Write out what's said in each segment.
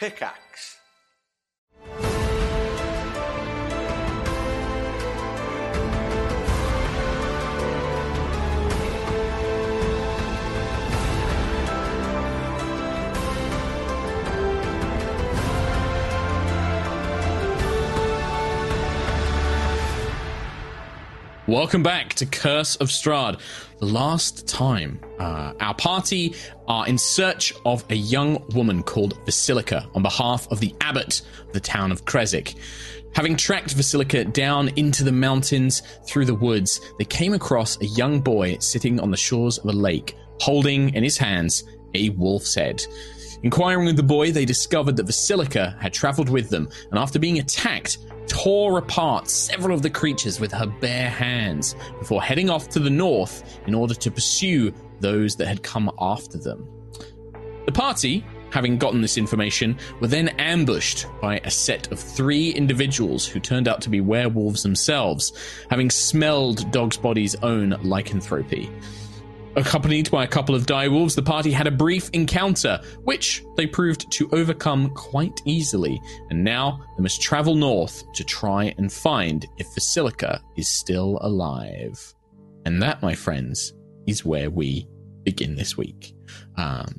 Pickaxe. Welcome back to Curse of Strahd. The last time, uh, our party are in search of a young woman called Vasilka on behalf of the abbot of the town of Krezk. Having tracked Vasilka down into the mountains through the woods, they came across a young boy sitting on the shores of a lake, holding in his hands a wolf's head. Inquiring with the boy, they discovered that Vasilka had traveled with them, and after being attacked, tore apart several of the creatures with her bare hands before heading off to the north in order to pursue those that had come after them. The party, having gotten this information, were then ambushed by a set of three individuals who turned out to be werewolves themselves, having smelled Dog's Body's own lycanthropy. Accompanied by a couple of direwolves, the party had a brief encounter, which they proved to overcome quite easily, and now they must travel north to try and find if Vasilka is still alive. And that, my friends, is where we begin this week. Um,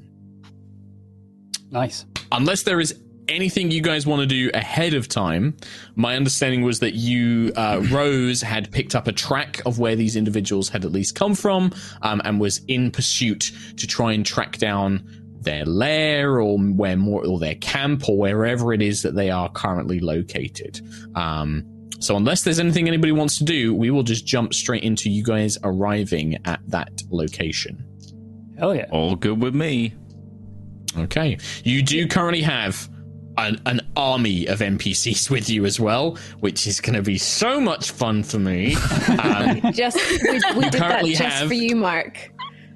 Nice. unless there is anything you guys want to do ahead of time, my understanding was that you, uh, Rose, had picked up a track of where these individuals had at least come from, um, and was in pursuit to try and track down their lair or where more or their camp or wherever it is that they are currently located. Um, so unless there's anything anybody wants to do, we will just jump straight into you guys arriving at that location. Hell yeah. All good with me. Okay. You do currently have an, an army of NPCs with you as well, which is going to be so much fun for me. Um, Just we, we did that currently just have- for you, Mark.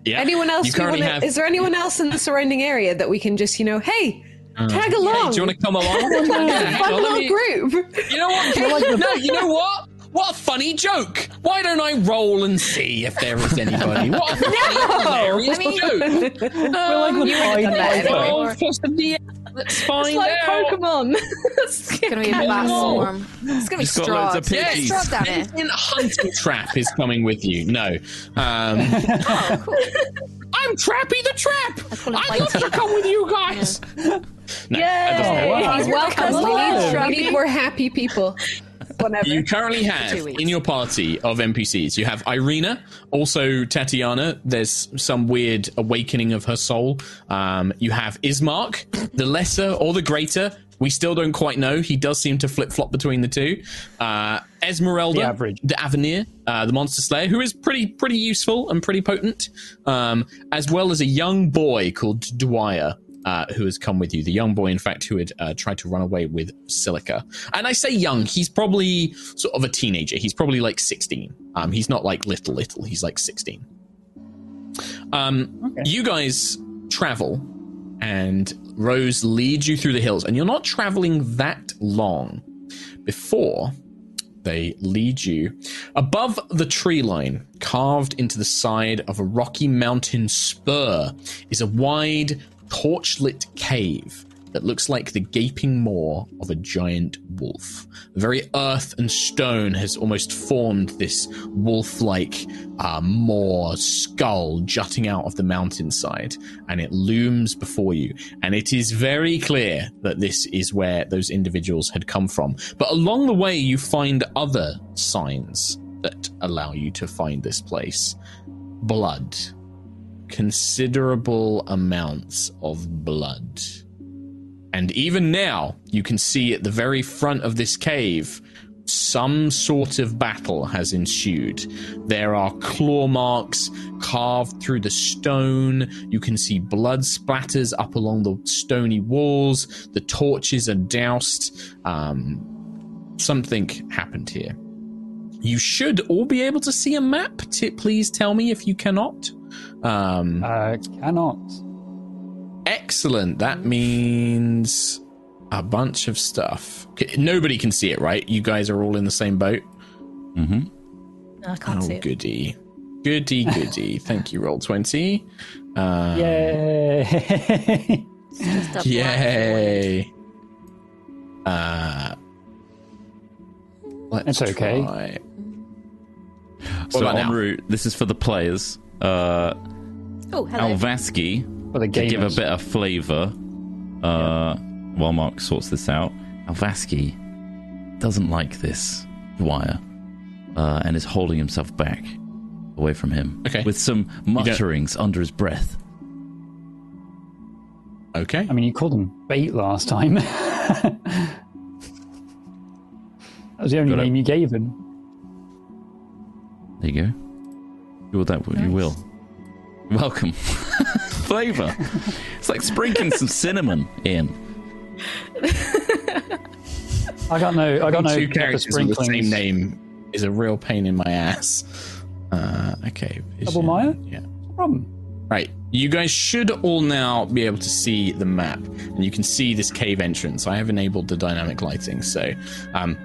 yeah. Anyone else? You currently wanna, have. Is there anyone else in the surrounding area that we can just, you know, hey, tag Hey, along? do you want to come along? It's a Yeah, fun little me- group. You know what? no, you know what? What a funny joke! Why don't I roll and see if there is anybody? What a funny, hilarious I mean- joke! We're like the You would've done that Pied Piper. anyway. Possibly. Let's find It's like out. Pokemon. It's gonna be a bat swarm. It's gonna be Just got loads of straws. Yeah, piggies. straws down here. Vincent Hunting Trap is coming with you. No. Um, Oh, cool. I'm Trappy the Trap. I'd love to come with you guys. No, Yay! He's welcome. We need, we need more happy people. Whatever. You currently have in your party of NPCs, you have Irina, also Tatiana. There's some weird awakening of her soul. Um, you have Ismark, the lesser or the greater. We still don't quite know. He does seem to flip flop between the two. Uh, Esmeralda, The average. d'Avenir, uh, the Monster Slayer, who is pretty pretty useful and pretty potent, um, as well as a young boy called Dwyer. Uh, who has come with you? The young boy, in fact, who had uh, tried to run away with Silica. And I say young; he's probably sort of a teenager. He's probably like sixteen. Um, he's not like little little. He's like sixteen. Um, Okay. you guys travel, and Rose leads you through the hills, and you're not traveling that long before they lead you above the tree line, carved into the side of a rocky mountain spur, is a wide, torch-lit cave that looks like the gaping maw of a giant wolf. The very earth and stone has almost formed this wolf-like uh, maw skull jutting out of the mountainside, and it looms before you. And it is very clear that this is where those individuals had come from. But along the way, you find other signs that allow you to find this place. Blood. Considerable amounts of blood. And even now, you can see at the very front of this cave, some sort of battle has ensued. There are claw marks carved through the stone. You can see blood splatters up along the stony walls. The torches are doused. Um, something happened here. You should all be able to see a map. T- please tell me if you cannot. Um, Uh, cannot. Excellent. That means a bunch of stuff. Nobody can see it, right? You guys are all in the same boat. Mm-hmm. No, I can't oh, see it. goody, goody, goody. Thank you, Roll20. Uh, Yay! Just a black Yay! Uh, let's It's okay. try- So about en route, this is for the players. Uh, Oh. Alvaski, For the to give a bit of flavour, uh, while Mark sorts this out, Alvaski doesn't like this wire uh, and is holding himself back away from him Okay. with some mutterings under his breath. Okay. I mean, you called him bait last time. that was the only Got it. name you gave him. There you go. Do with that what you will. Welcome. Flavour. It's like sprinkling some cinnamon in. I got no. I got no two pepper characters with the same name is a real pain in my ass. Uh, okay. Double vision, Maya? Yeah. Problem. Right. You guys should all now be able to see the map, and you can see this cave entrance. I have enabled the dynamic lighting, so um,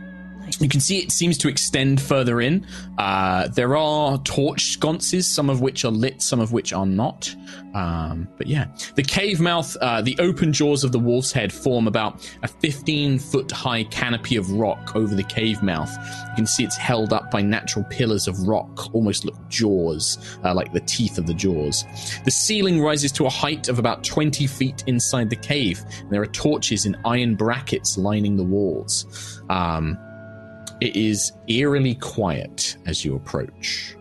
you can see it seems to extend further in. Uh, there are torch sconces, some of which are lit, some of which are not. Um, but yeah, the cave mouth, uh, the open jaws of the wolf's head form about a 15 foot high canopy of rock over the cave mouth. You can see it's held up by natural pillars of rock, almost look jaws, uh, like the teeth of the jaws. The ceiling rises to a height of about 20 feet inside the cave, and there are torches in iron brackets lining the walls. Um, it is eerily quiet as you approach.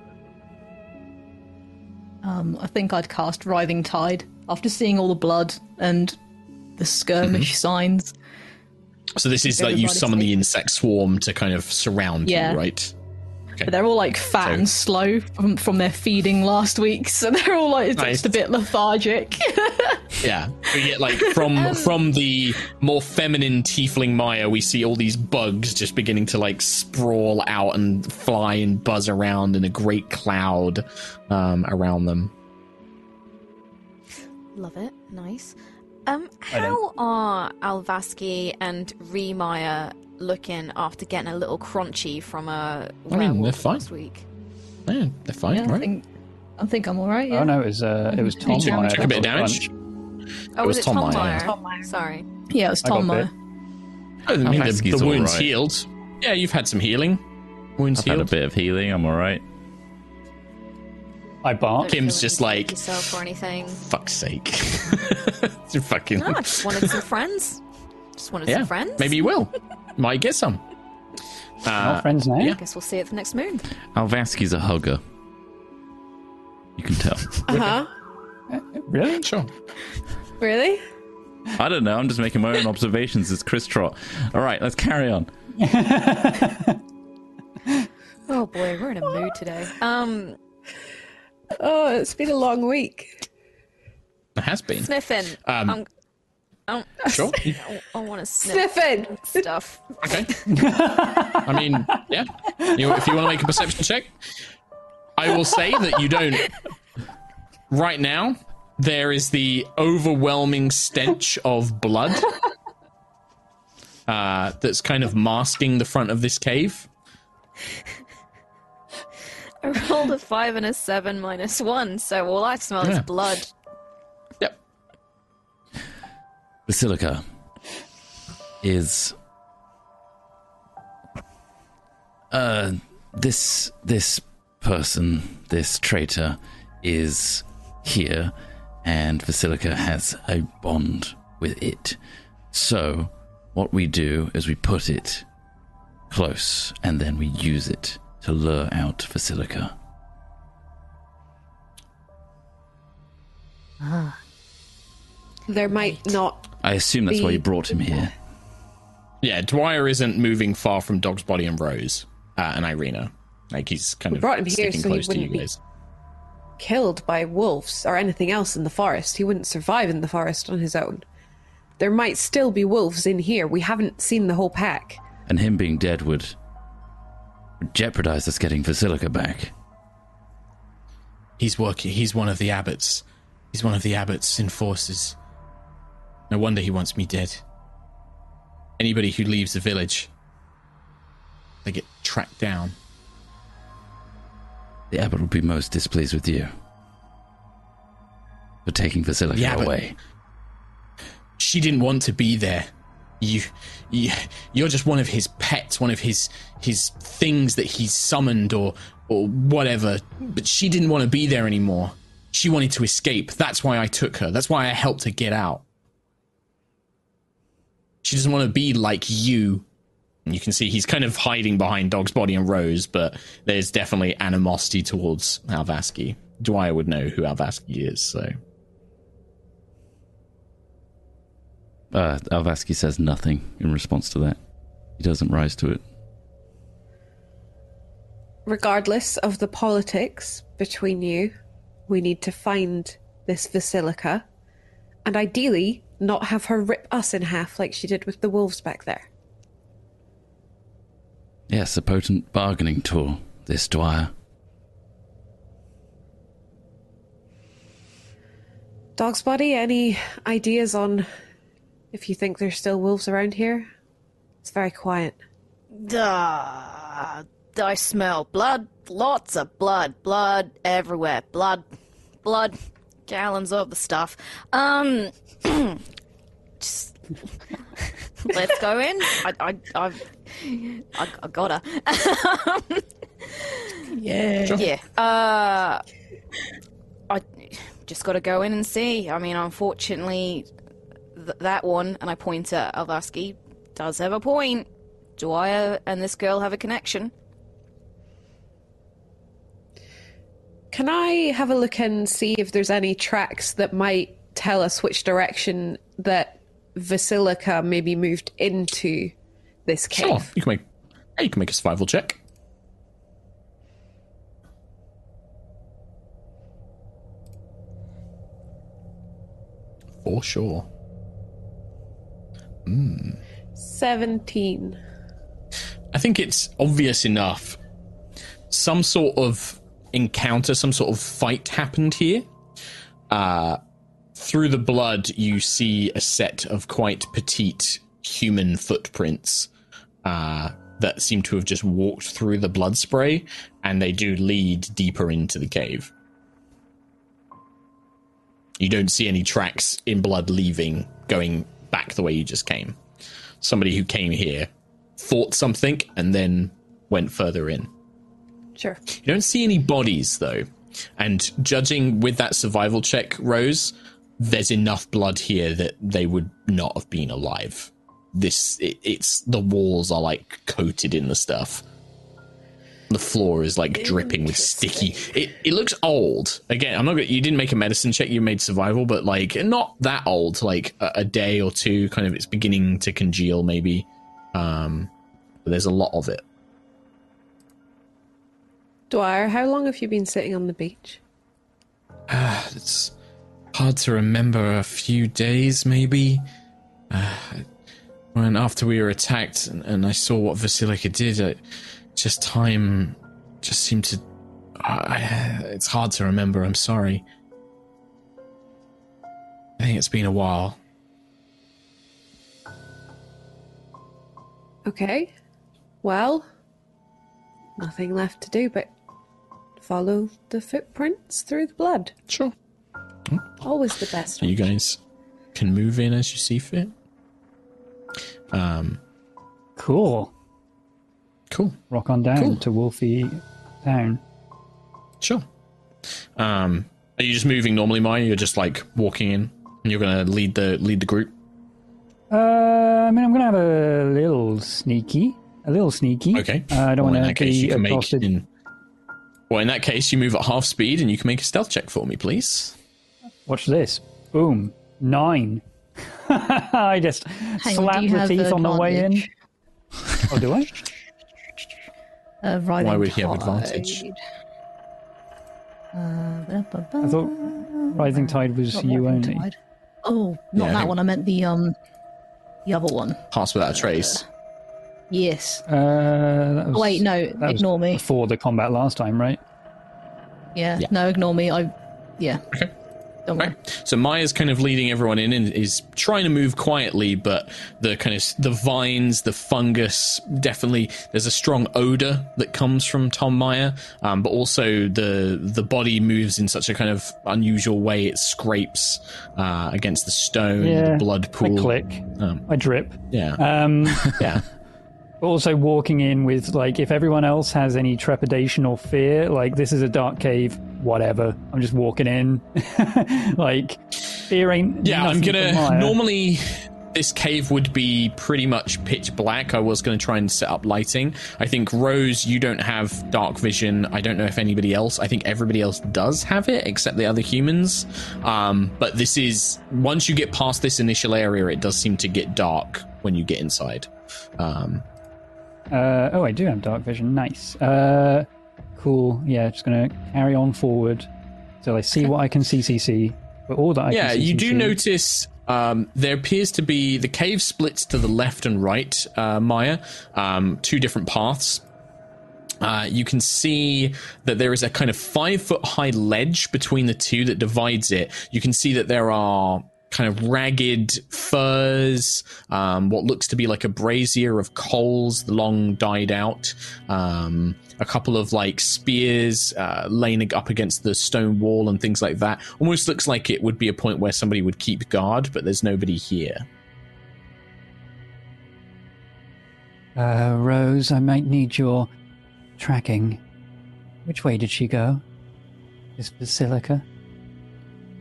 Um, I think I'd cast Writhing Tide after seeing all the blood and the skirmish signs. So this is like you summon the insect swarm to kind of surround Yeah. you, right? But they're all like fat So- and slow from, from their feeding last week, so they're all like Nice. just a bit lethargic. Yeah. We get like from from the more feminine tiefling Maya, we see all these bugs just beginning to like sprawl out and fly and buzz around in a great cloud um, around them. Love it. Nice. Um, how are Alvaski and Remaya looking after getting a little crunchy from a I mean, they're fine. last week? Yeah, they're fine, yeah, I right? think I think I'm all right. Yeah. Oh no, it was uh, it was Tom. took- Meyer took a bit of damage. punched. Oh, was was it Tom Tom, Meyer. Meyer? Sorry. Yeah, it was I got Tom. Meyer. I mean, the, Alvaski's the all wound's right. healed. Yeah, you've had some healing. Wounds I've had a healed. bit of healing. I'm all right. I barked. Kim's Don't just feel like- yourself or anything. Fuck's sake. You're fucking. No, I just wanted some friends. Just wanted yeah, some friends. maybe you will. Might get some. Uh, Not friends now. yeah. Guess we'll see it the next moon. Alvaski's a hugger. You can tell. Uh huh. Really? Sure. Really? I don't know. I'm just making my own observations as Chris Trot. All right, let's carry on. Oh boy, we're in a mood today. Um, Oh, it's been a long week. It has been. sniffing. Um, I'm, I'm, Sure. I, I want to sniff Sniffing. stuff. Okay. I mean, yeah. You, if you want to make a perception check, I will say that you don't. Right now, there is the overwhelming stench of blood uh, that's kind of masking the front of this cave. I rolled a five and a seven minus one, so all I smell Yeah. is blood. Vasilka is uh this this person, this traitor is here and Vasilka has a bond with it. So what we do is we put it close and then we use it to lure out Vasilka. There might not. I assume that's why you brought him here. Yeah, Dwyer isn't moving far from Dog's Body and Rose uh, and Irina. Like he's kind We of brought him here sticking so he to you wouldn't be- guys. killed by wolves or anything else in the forest. He wouldn't survive in the forest on his own. There might still be wolves in here. We haven't seen the whole pack. and him being dead would would jeopardize us getting Vasilka back. He's working. He's one of the abbots. He's one of the abbots' enforcers. No wonder he wants me dead. Anybody who leaves the village, they get tracked down. The abbot would be most displeased with you for taking Vasilka The abbot- away. She didn't want to be there. you, you you're just one of his pets, one of his his things that he's summoned or or whatever. But she didn't want to be there anymore. She wanted to escape. That's why I took her. That's why I helped her get out. She doesn't want to be like you. And you can see he's kind of hiding behind Dog's body and Rose, but there's definitely animosity towards Alvaski. Dwyer would know who Alvaski is, so Uh, Alvaski says nothing in response to that. He doesn't rise to it. Regardless of the politics between you, we need to find this Vasilka and ideally not have her rip us in half like she did with the wolves back there. Yes, a potent bargaining tool, this Dwyer. Dog's body, any ideas on if you think there's still wolves around here? It's very quiet. Duh. I smell blood. Lots of blood. Blood everywhere. Blood. Blood. Gallons of the stuff. Um. just. Let's go in. I, I, I've, I, I gotta. Yeah. yeah. Uh. I just gotta go in and see. I mean, unfortunately, th- that one, and I point at Alvaski, does have a point. Do Dwyer and this girl have a connection. Can I have a look and see if there's any tracks that might tell us which direction that Vasilka maybe moved into this cave? sure you can make you can make a survival check. For sure. 17. I think it's obvious enough. Some sort of encounter, some sort of fight happened here. Uh, through the blood, you see a set of quite petite human footprints uh, that seem to have just walked through the blood spray, and they do lead deeper into the cave. You don't see any tracks in blood leaving, going back the way you just came. Somebody who came here thought something and then went further in. Sure. You don't see any bodies though. And judging with that survival check, Rose, there's enough blood here that they would not have been alive. This it, it's the walls are like coated in the stuff. The floor is like dripping with sticky. It it looks old. Again, I'm not. gonna- You didn't make a medicine check. You made survival, but like not that old. Like a, a day or two. Kind of. It's beginning to congeal. Maybe. Um, but there's a lot of it. Dwyer, how long have you been sitting on the beach? It's hard to remember. A few days, maybe. Uh, when after we were attacked and, and I saw what Vasilka did, I, just time just seemed to. I it's hard to remember. I'm sorry. I think it's been a while. Okay. Well, nothing left to do but follow the footprints through the blood. Sure. Always the best. You guys can move in as you see fit. Um. Cool. Cool. Rock on down Cool. to Wolfie Town. Sure. Um, are you just moving normally, Maya? You're just like walking in, and you're gonna lead the lead the group. Uh, I mean, I'm going to have a little sneaky. A little sneaky. Okay. Uh, I don't Well, want to be you can make accosted. in. Well, in that case, you move at half speed, and you can make a stealth check for me, please. Watch this. Boom. Nine. I just Hang on, slap do the teeth on the way in. Oh, do I? Uh, Why would he have advantage? Uh. I thought Rising Tide was Not you only. Tide. Oh, not Yeah, that one. I meant the um, the other one. Pass without a trace. Yes. Uh, was, wait, no. that was Ignore me. Before the combat last time, right? Yeah, Yeah. No, ignore me. I. Yeah. Okay. Okay. So Maya's kind of leading everyone in and is trying to move quietly, but the kind of the vines, the fungus, definitely there's a strong odor that comes from Tom Maya, um, but also the the body moves in such a kind of unusual way. It scrapes uh, against the stone, Yeah, the blood I pool. click. Um, I drip. Yeah, Um, yeah. Also walking in with like, if everyone else has any trepidation or fear, like this is a dark cave. Whatever. I'm just walking in. like fear ain't. Yeah, I'm gonna. Normally, this cave would be pretty much pitch black. I was gonna try and set up lighting. I think Rose, you don't have dark vision. I don't know if anybody else. I think everybody else does have it, except the other humans. Um, but this is once you get past this initial area, it does seem to get dark when you get inside. Um, Uh, oh, I do have dark vision. Nice. Uh, cool. Yeah, just gonna carry on forward till I see what I can see. CCC. But all that I yeah, can you do notice um, there appears to be the cave splits to the left and right, uh, Maya, um, two different paths. Uh, you can see that there is a kind of five foot high ledge between the two that divides it. You can see that there are kind of ragged furs, um, what looks to be like a brazier of coals, long died out, um, a couple of like spears uh, laying up against the stone wall and things like that. Almost looks like it would be a point where somebody would keep guard, but there's nobody here. Uh, Rose, I might need your tracking. Which way did she go? This Vasilka?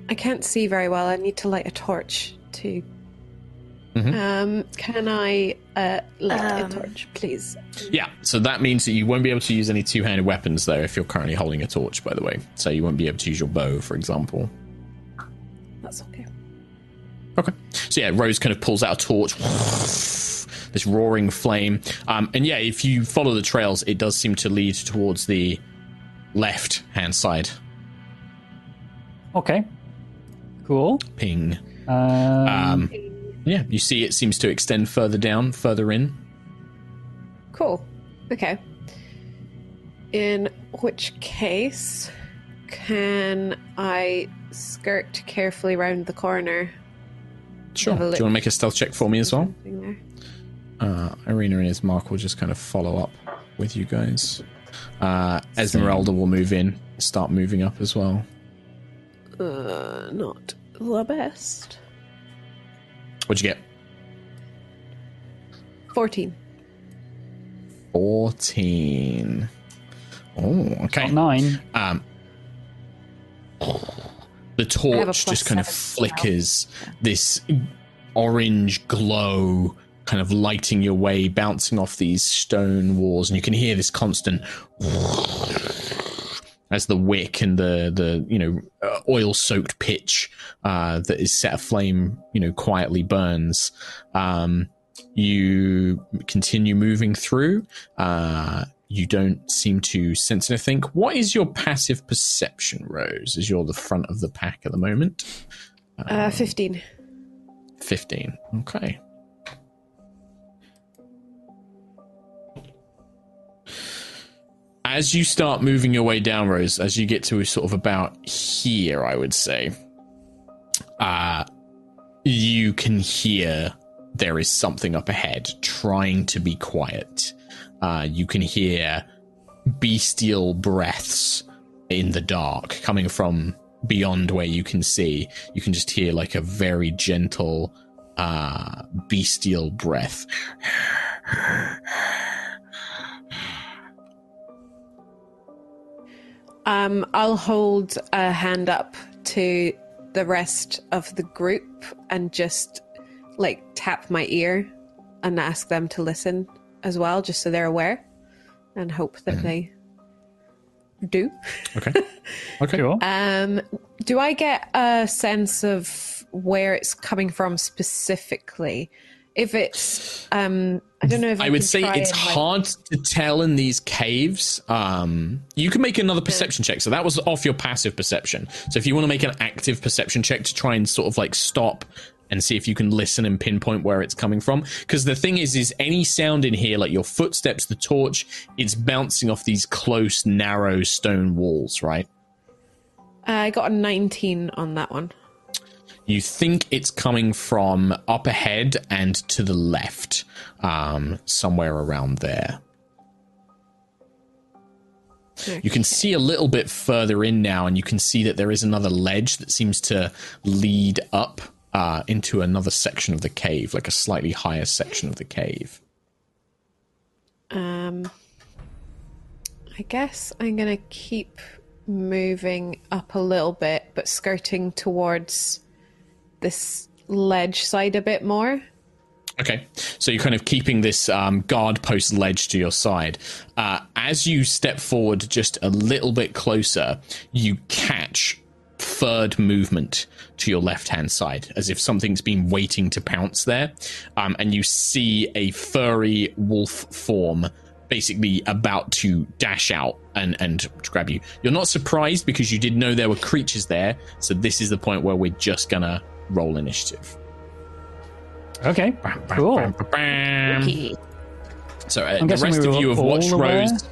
I can't see very well. I need to light a torch to. Mhm. Um, can I uh, light Um, a torch, please? Yeah, so that means that you won't be able to use any two handed weapons, though, if you're currently holding a torch, by the way. So you won't be able to use your bow, for example. That's okay. Okay. So yeah, Rose kind of pulls out a torch, this roaring flame. Um, and yeah, if you follow the trails, it does seem to lead towards the left hand side. Okay. Cool. Ping. Um, Um, yeah, you see it seems to extend further down, further in. Cool. Okay. In which case, can I skirt carefully round the corner? Sure. Do you want to make a stealth check for me as well? Something there. uh, Irina and Ismark will just kind of follow up with you guys. Uh, Esmeralda will move in, start moving up as well. Uh, not the best. What'd you get? 14. 14. Oh, okay. got nine. Um, the torch just kind of seven now. flickers this orange glow kind of lighting your way bouncing off these stone walls and you can hear this constant as the wick and the the you know uh, oil soaked pitch uh, that is set aflame you know quietly burns. Um, you continue moving through. Uh, you don't seem to sense anything. What is your passive perception rose as you're the front of the pack at the moment? Uh, 15. 15 okay as you start moving your way down rose as you get to sort of about here i would say uh you can hear there is something up ahead trying to be quiet. Uh you can hear bestial breaths in the dark coming from beyond where you can see. You can just hear like a very gentle uh bestial breath Um, I'll hold a hand up to the rest of the group and just like tap my ear and ask them to listen as well, just so they're aware and hope that they do. okay okay. Um, do I get a sense of where it's coming from specifically? If it's, um, I don't know if I, I would say it's and, like- hard to tell in these caves. Um, you can make another perception check. So that was off your passive perception. So if you want to make an active perception check to try and sort of like stop and see if you can listen and pinpoint where it's coming from. Because the thing is, is any sound in here, like your footsteps, the torch, it's bouncing off these close, narrow stone walls, right? I got a 19 on that one. You think it's coming from up ahead and to the left, um, somewhere around there. You can see a little bit further in now, and you can see that there is another ledge that seems to lead up uh, into another section of the cave, like a slightly higher section of the cave. Um, I guess I'm gonna keep moving up a little bit, but skirting towards this ledge side a bit more. Okay, so you're kind of keeping this um, guard post ledge to your side. Uh, as you step forward just a little bit closer, you catch third movement to your left hand side, as if something's been waiting to pounce there. Um, and you see a furry wolf form basically about to dash out and, and grab you. You're not surprised because you did know there were creatures there, so this is the point where we're just gonna roll initiative. Okay, cool. Bam, bam, bam. Okay. So uh, the rest we of you have watched? Rose.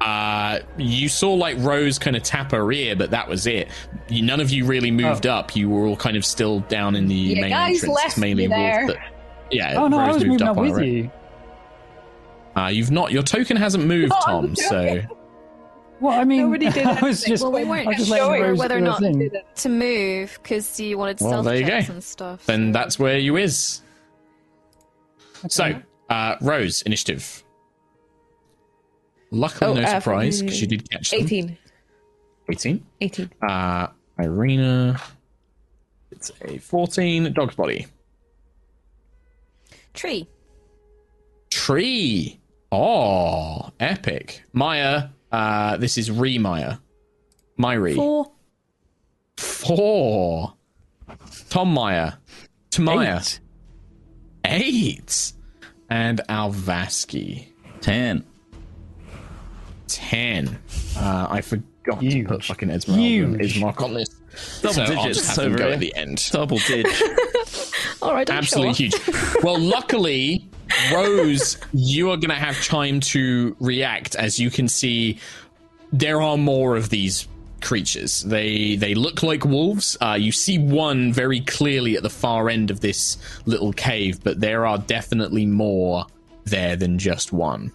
Uh, you saw like Rose kind of tap her ear, but that was it. You, none of you really moved Oh. up. You were all kind of still down in the Yeah, main guys entrance. left mainly me there. Wolf that- yeah, Oh no, I Rose was moved moving up up on with you. Uh, you've not. Your token hasn't moved, Oh, Tom. So joking. Well, I mean, Nobody did I was just, Well, we weren't just sure whether or not- thing. To move because you wanted Well, stealth there checks and stuff. then that's where you is. So, uh, Rose, initiative. Luckily, Oh, no uh, surprise because you did catch them. 18. 18. 18. Uh, Irina. It's a 14. Dog's body. tree. Tree. Oh, epic. Maya. Uh, this is Re Maya. Myri. Four. Four. Tom Maya. Tamaya. Eight. Eight. And Alvaski. Ten. Ten. Uh, I forgot Huge. to put fucking Esmeralda and Huge. Ismark on this. Double so I'll digits just have them over go at the end. Double digits. All right, I'm absolutely sure. huge. Well, luckily, Rose, you are going to have time to react as you can see there are more of these creatures. They they look like wolves. Uh, you see one very clearly at the far end of this little cave, but there are definitely more there than just one.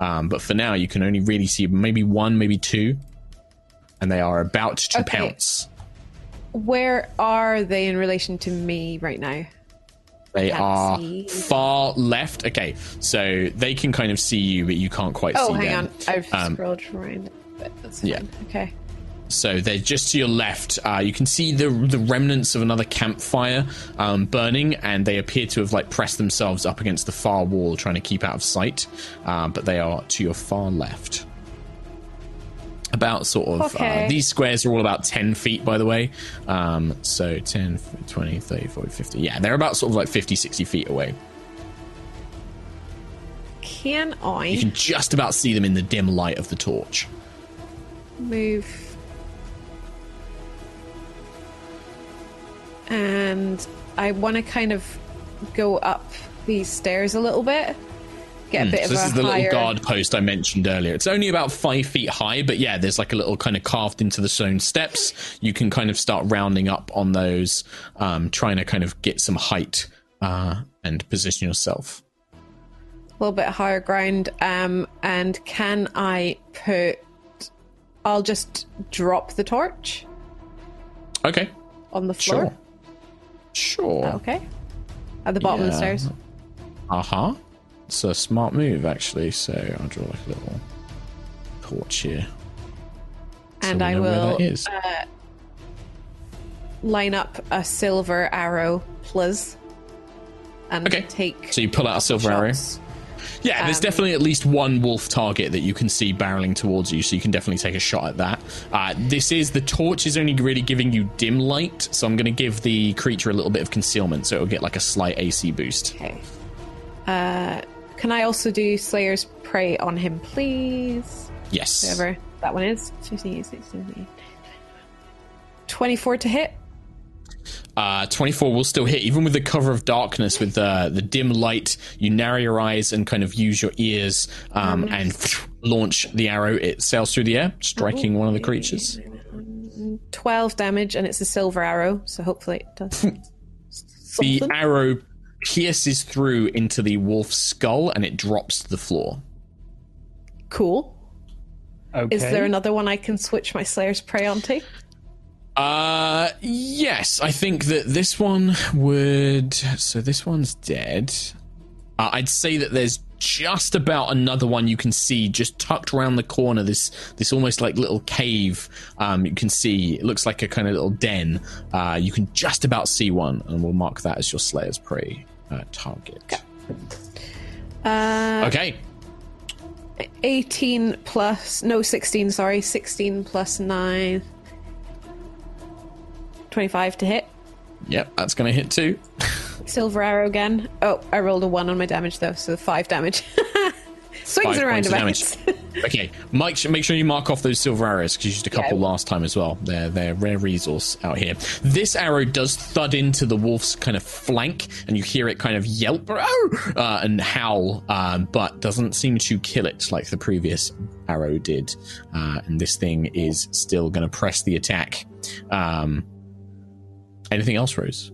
Um, but for now, you can only really see maybe one, maybe two, and they are about to Okay. pounce. Where are they in relation to me right now? They are far left. Okay, so they can kind of see you, but you can't quite Oh, see them. Oh, hang on. I've Um, scrolled around. Yeah. fine. Okay. So they're just to your left. Uh, you can see the the remnants of another campfire um, burning, and they appear to have like pressed themselves up against the far wall, trying to keep out of sight. Uh, but they are to your far left. About sort of Okay. uh, these squares are all about 10 feet by the way. Um, so 10 20 30 40 50 yeah they're about sort of like 50 60 feet away. Can I you can just about see them in the dim light of the torch. move? And I want to kind of go up these stairs a little bit, get a bit Hmm, So of this is the higher. little guard post I mentioned earlier. It's only about five feet high, but yeah, there's like a little kind of carved into the stone steps. You can kind of start rounding up on those, um, trying to kind of get some height uh, and position yourself. a little bit higher ground. Um, and can I put? I'll just drop the torch Okay, on the floor. sure, sure. Okay. At the bottom of the stairs. Uh huh. It's a smart move, actually. So I'll draw like a little torch here. So And I will is. line up a silver arrow, please. And Okay. take. So you pull out a silver arrow. Yeah, there's Um, definitely at least one wolf target that you can see barreling towards you, so you can definitely take a shot at that. Uh, this is the torch is only really giving you dim light, so I'm going to give the creature a little bit of concealment, so it'll get like a slight AC boost. Okay. Uh, can I also do Slayer's Prey on him, please? Yes. Whatever that one is. 15, 16, 17. 24 to hit. Uh, 24 will still hit, even with the cover of darkness, with the the dim light. You narrow your eyes and kind of use your ears um, and launch the arrow. It sails through the air, striking one of the creatures. Um, 12 damage, and it's a silver arrow, so hopefully it does. The arrow pierces through into the wolf's skull and it drops to the floor. Cool. Okay. Is there another one I can switch my Slayer's Prey onto? Uh, yes, I think that this one would. So this one's dead. Uh, I'd say that there's just about another one you can see just tucked around the corner. This this almost like little cave. Um, you can see it looks like a kind of little den. Uh, you can just about see one, and we'll mark that as your Slayer's Prey uh, target. Uh, Okay. 18 plus. No, 16, sorry. 16 plus 9. 25 to hit. Yep, that's going to hit too. Silver arrow again. Oh, I rolled a 1 on my damage though, so 5 damage. Swings Five around points of about. Okay, Mike, make sure you mark off those silver arrows because you used a couple Yeah. last time as well. They're they're rare resource out here. This arrow does thud into the wolf's kind of flank, and you hear it kind of yelp uh, and howl, um, but doesn't seem to kill it like the previous arrow did. Uh, and this thing is still going to press the attack. Um, anything else, Rose?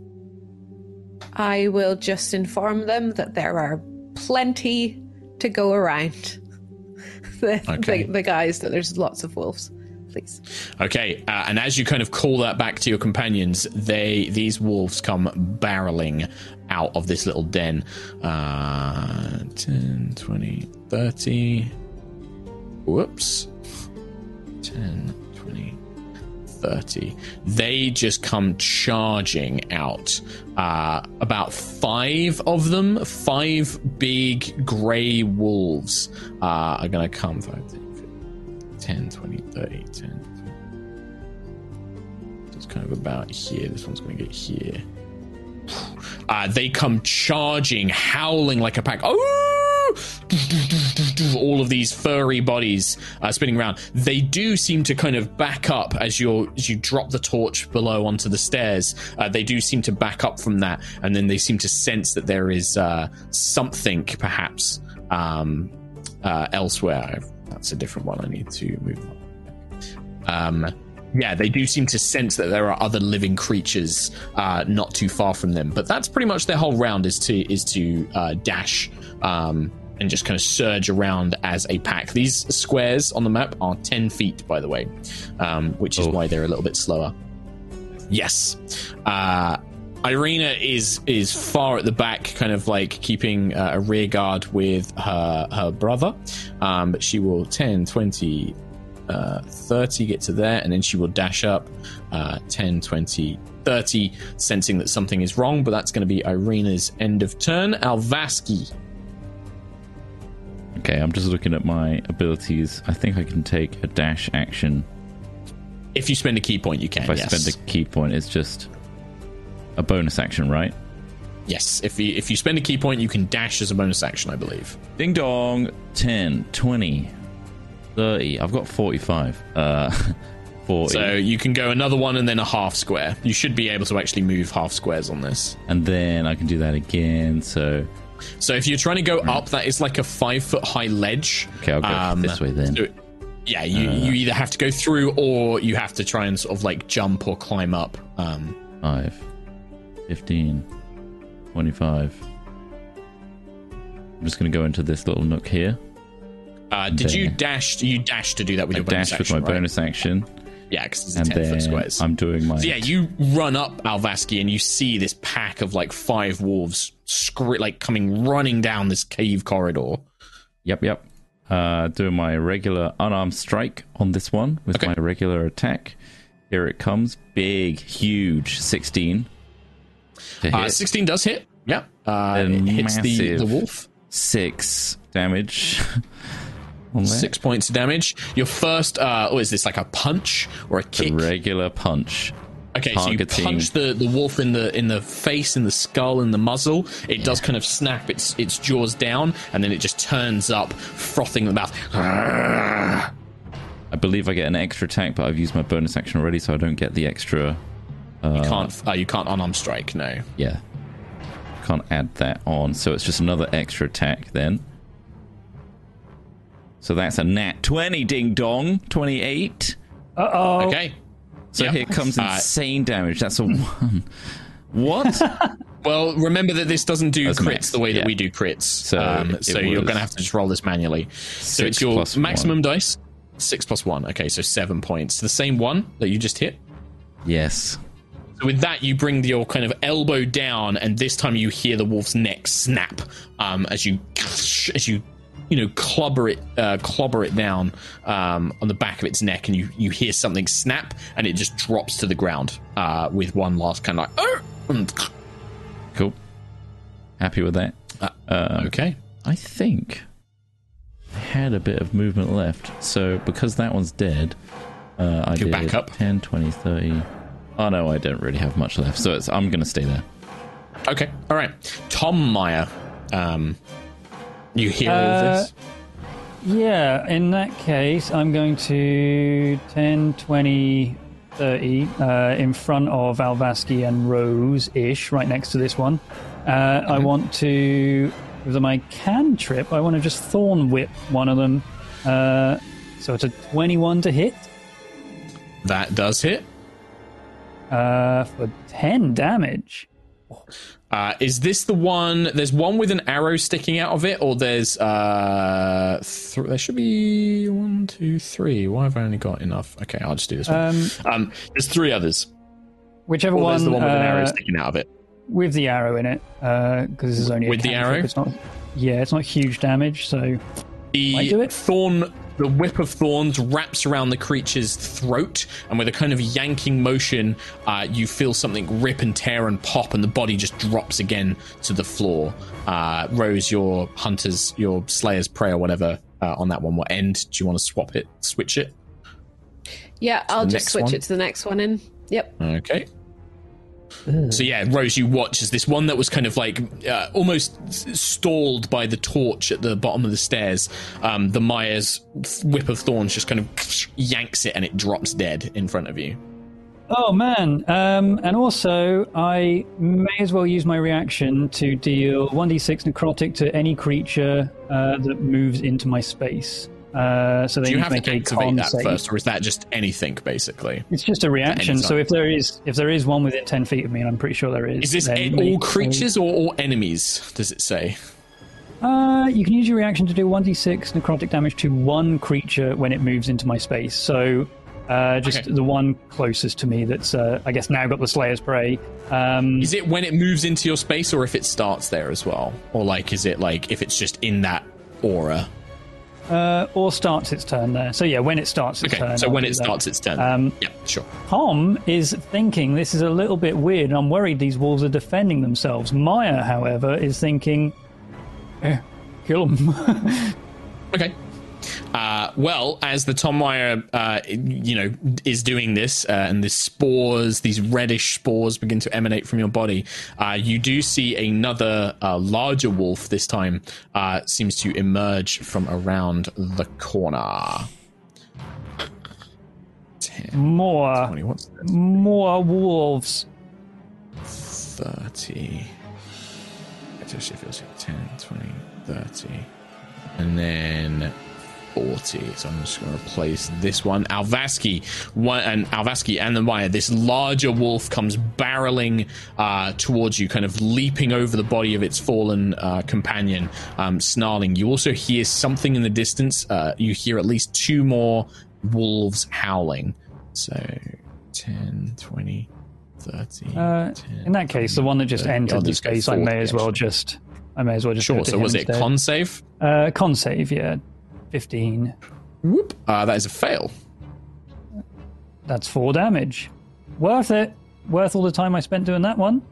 I will just inform them that there are plenty to go around. the, Okay. the, the guys, that there's lots of wolves. Please. Okay, uh, and as you kind of call that back to your companions, they these wolves come barreling out of this little den. Uh, 10, 20, 30. Whoops. 10, 20, 30. They just come charging out. Uh, about five of them, five big grey wolves, uh, are going to come. 5, 10, 20, 30, 10. It's kind of about here. This one's going to get here. Uh, they come charging, howling like a pack. Oh! All of these furry bodies uh, spinning around. They do seem to kind of back up as you as you drop the torch below onto the stairs. Uh, they do seem to back up from that, and then they seem to sense that there is uh, something, perhaps, um, uh, elsewhere. That's a different one. I need to move on. Um, yeah, they do seem to sense that there are other living creatures uh, not too far from them. But that's pretty much their whole round is to is to uh, dash um, and just kind of surge around as a pack. These squares on the map are ten feet, by the way, um, which is Oh. why they're a little bit slower. Yes. Uh, Irina is is far at the back, kind of like keeping uh, a rear guard with her her brother. Um, but she will 10, 20, uh, 30 get to there, and then she will dash up uh, 10, 20, 30, sensing that something is wrong. But that's going to be Irina's end of turn. Alvaski. Okay, I'm just looking at my abilities. I think I can take a dash action. If you spend a ki point, you can. If I yes. spend a ki point, it's just a bonus action, right? yes. If you if you spend a ki point, you can dash as a bonus action, I believe. Ding dong. 10, 20, 30. I've got 45. Uh, 40. So you can go another one and then a half square. You should be able to actually move half squares on this. and then I can do that again. So, So if you're trying to go up, that is like a five foot high ledge. okay, I'll go this way then. so- yeah, you, you either have to go through or you have to try and sort of like jump or climb up. Um, 5, 15, 25. I'm just going to go into this little nook here. uh, did you There. dash? You dash to do that with I your bonus dash with my right? bonus action. Yeah, because it's And ten foot squares. I'm doing my. So yeah, you run up Alvaski and you see this pack of like five wolves, like coming running down this cave corridor. Yep, yep. Uh, doing my regular unarmed strike on this one with Okay. my regular attack. Here it comes. Big, huge 16. Uh, 16 does hit. Yep. Uh, it hits the, the wolf. Six damage. Six points of damage. Your first, uh, oh, is this like a punch or a A kick? regular punch. Okay, so you targeting- punch the, the wolf in the in the face, in the skull, in the muzzle. It does kind of snap its its jaws down, and then it just turns up, frothing the mouth. I believe I get an extra attack, but I've used my bonus action already, so I don't get the extra. you can't uh, you can't unarmed strike. No. Yeah. Can't add that on, so it's just another extra attack then. So that's a nat 20 ding dong. 28. Uh oh. Okay. So Yep. here comes Uh, insane damage. That's a one. What? Well, remember that this doesn't do That's crits max, the way that we do crits. So um, so you're going to have to just roll this manually. So it's your plus maximum dice. Six plus one. Okay, so seven points. The same one that you just hit. yes. So with that, you bring your kind of elbow down, and this time you hear the wolf's neck snap um, as you as you you know clobber it uh, clobber it down um, on the back of its neck, and you you hear something snap, and it just drops to the ground uh, with one last kind of like. "Arr!" Cool. Happy with that. Uh, Okay. I think I had a bit of movement left. So because that one's dead, uh, I Go did back up. 10, 20, 30. Oh no, I don't really have much left. So it's, I'm going to stay there. Okay. All right. Tom Meyer. Um, you hear all Uh, this? Yeah, in that case, I'm going to 10, 20, 30 uh, in front of Alvaski and Rose ish, right next to this one. Uh, I want to, with my cantrip, I want to just thorn whip one of them. Uh, so it's a 21 to hit That does hit. uh, for 10 damage. Uh, is this the one? There's one with an arrow sticking out of it, or there's uh, th- there should be one, two, three. Why have I only got enough? Okay, I'll just do this one. Um, Um, there's three others. whichever Or one, there's the one with an arrow uh, sticking out of it. with the arrow in it, because this is only a With the arrow? It's not, yeah, it's not huge damage, so The it. thorn, the whip of thorns wraps around the creature's throat, and with a kind of yanking motion, uh, you feel something rip and tear and pop, and the body just drops again to the floor. Uh, Rose, your hunter's, your slayer's prey or whatever uh, on that one will end. Do you want to swap it, switch it? Yeah, I'll just switch one? it to the next one in. Yep. Okay. So yeah, Rose, you watch as this one that was kind of like uh, almost stalled by the torch at the bottom of the stairs. Um, the Myers whip of thorns just kind of yanks it and it drops dead in front of you. Oh man! Um, and also, I may as well use my reaction to deal 1d6 necrotic to any creature uh, that moves into my space. Uh, so they Do you need have to make to activate that save. first, or is that just anything basically? It's just a reaction. So if there is if there is one within 10 feet of me, and I'm pretty sure there is. Is this make- all creatures or all enemies? Does it say? Uh, you can use your reaction to do 1d6 necrotic damage to one creature when it moves into my space. So uh, just Okay. the one closest to me that's, uh, I guess, now got the Slayer's Prey. Um, Is it when it moves into your space, or if it starts there as well, or like is it like if it's just in that aura? Uh, or starts its turn there. So yeah, when it starts its Okay, turn. so I'll when it starts its turn. Um, yeah, sure. Tom is thinking this is a little bit weird, and I'm worried these wolves are defending themselves. Maya, however, is thinking, eh, kill them. Okay. Uh, well, as the Tom Meyer, uh, you know, is doing this, uh, and the spores, these reddish spores, begin to emanate from your body, uh, you do see another uh, larger wolf. This time, uh, seems to emerge from around the corner. 10, more, 20, what's this? more wolves. 30. It actually feels like 10, 20, 30. And then 40. So I'm just going to replace this one. Alvaski, one, and Alvaski and the Maya, this larger wolf comes barreling uh, towards you, kind of leaping over the body of its fallen uh, companion, um, snarling. You also hear something in the distance. Uh, you hear at least two more wolves howling. So 10, 20, 30. Uh, 10, in that case, the one that just 30. I'll entered the space, I may as well just, I may as well just. Sure. So was it instead. con save? Uh, con save, yeah, fifteen. Whoop. Uh, that is a fail. That's four damage. Worth it. Worth all the time I spent doing that one.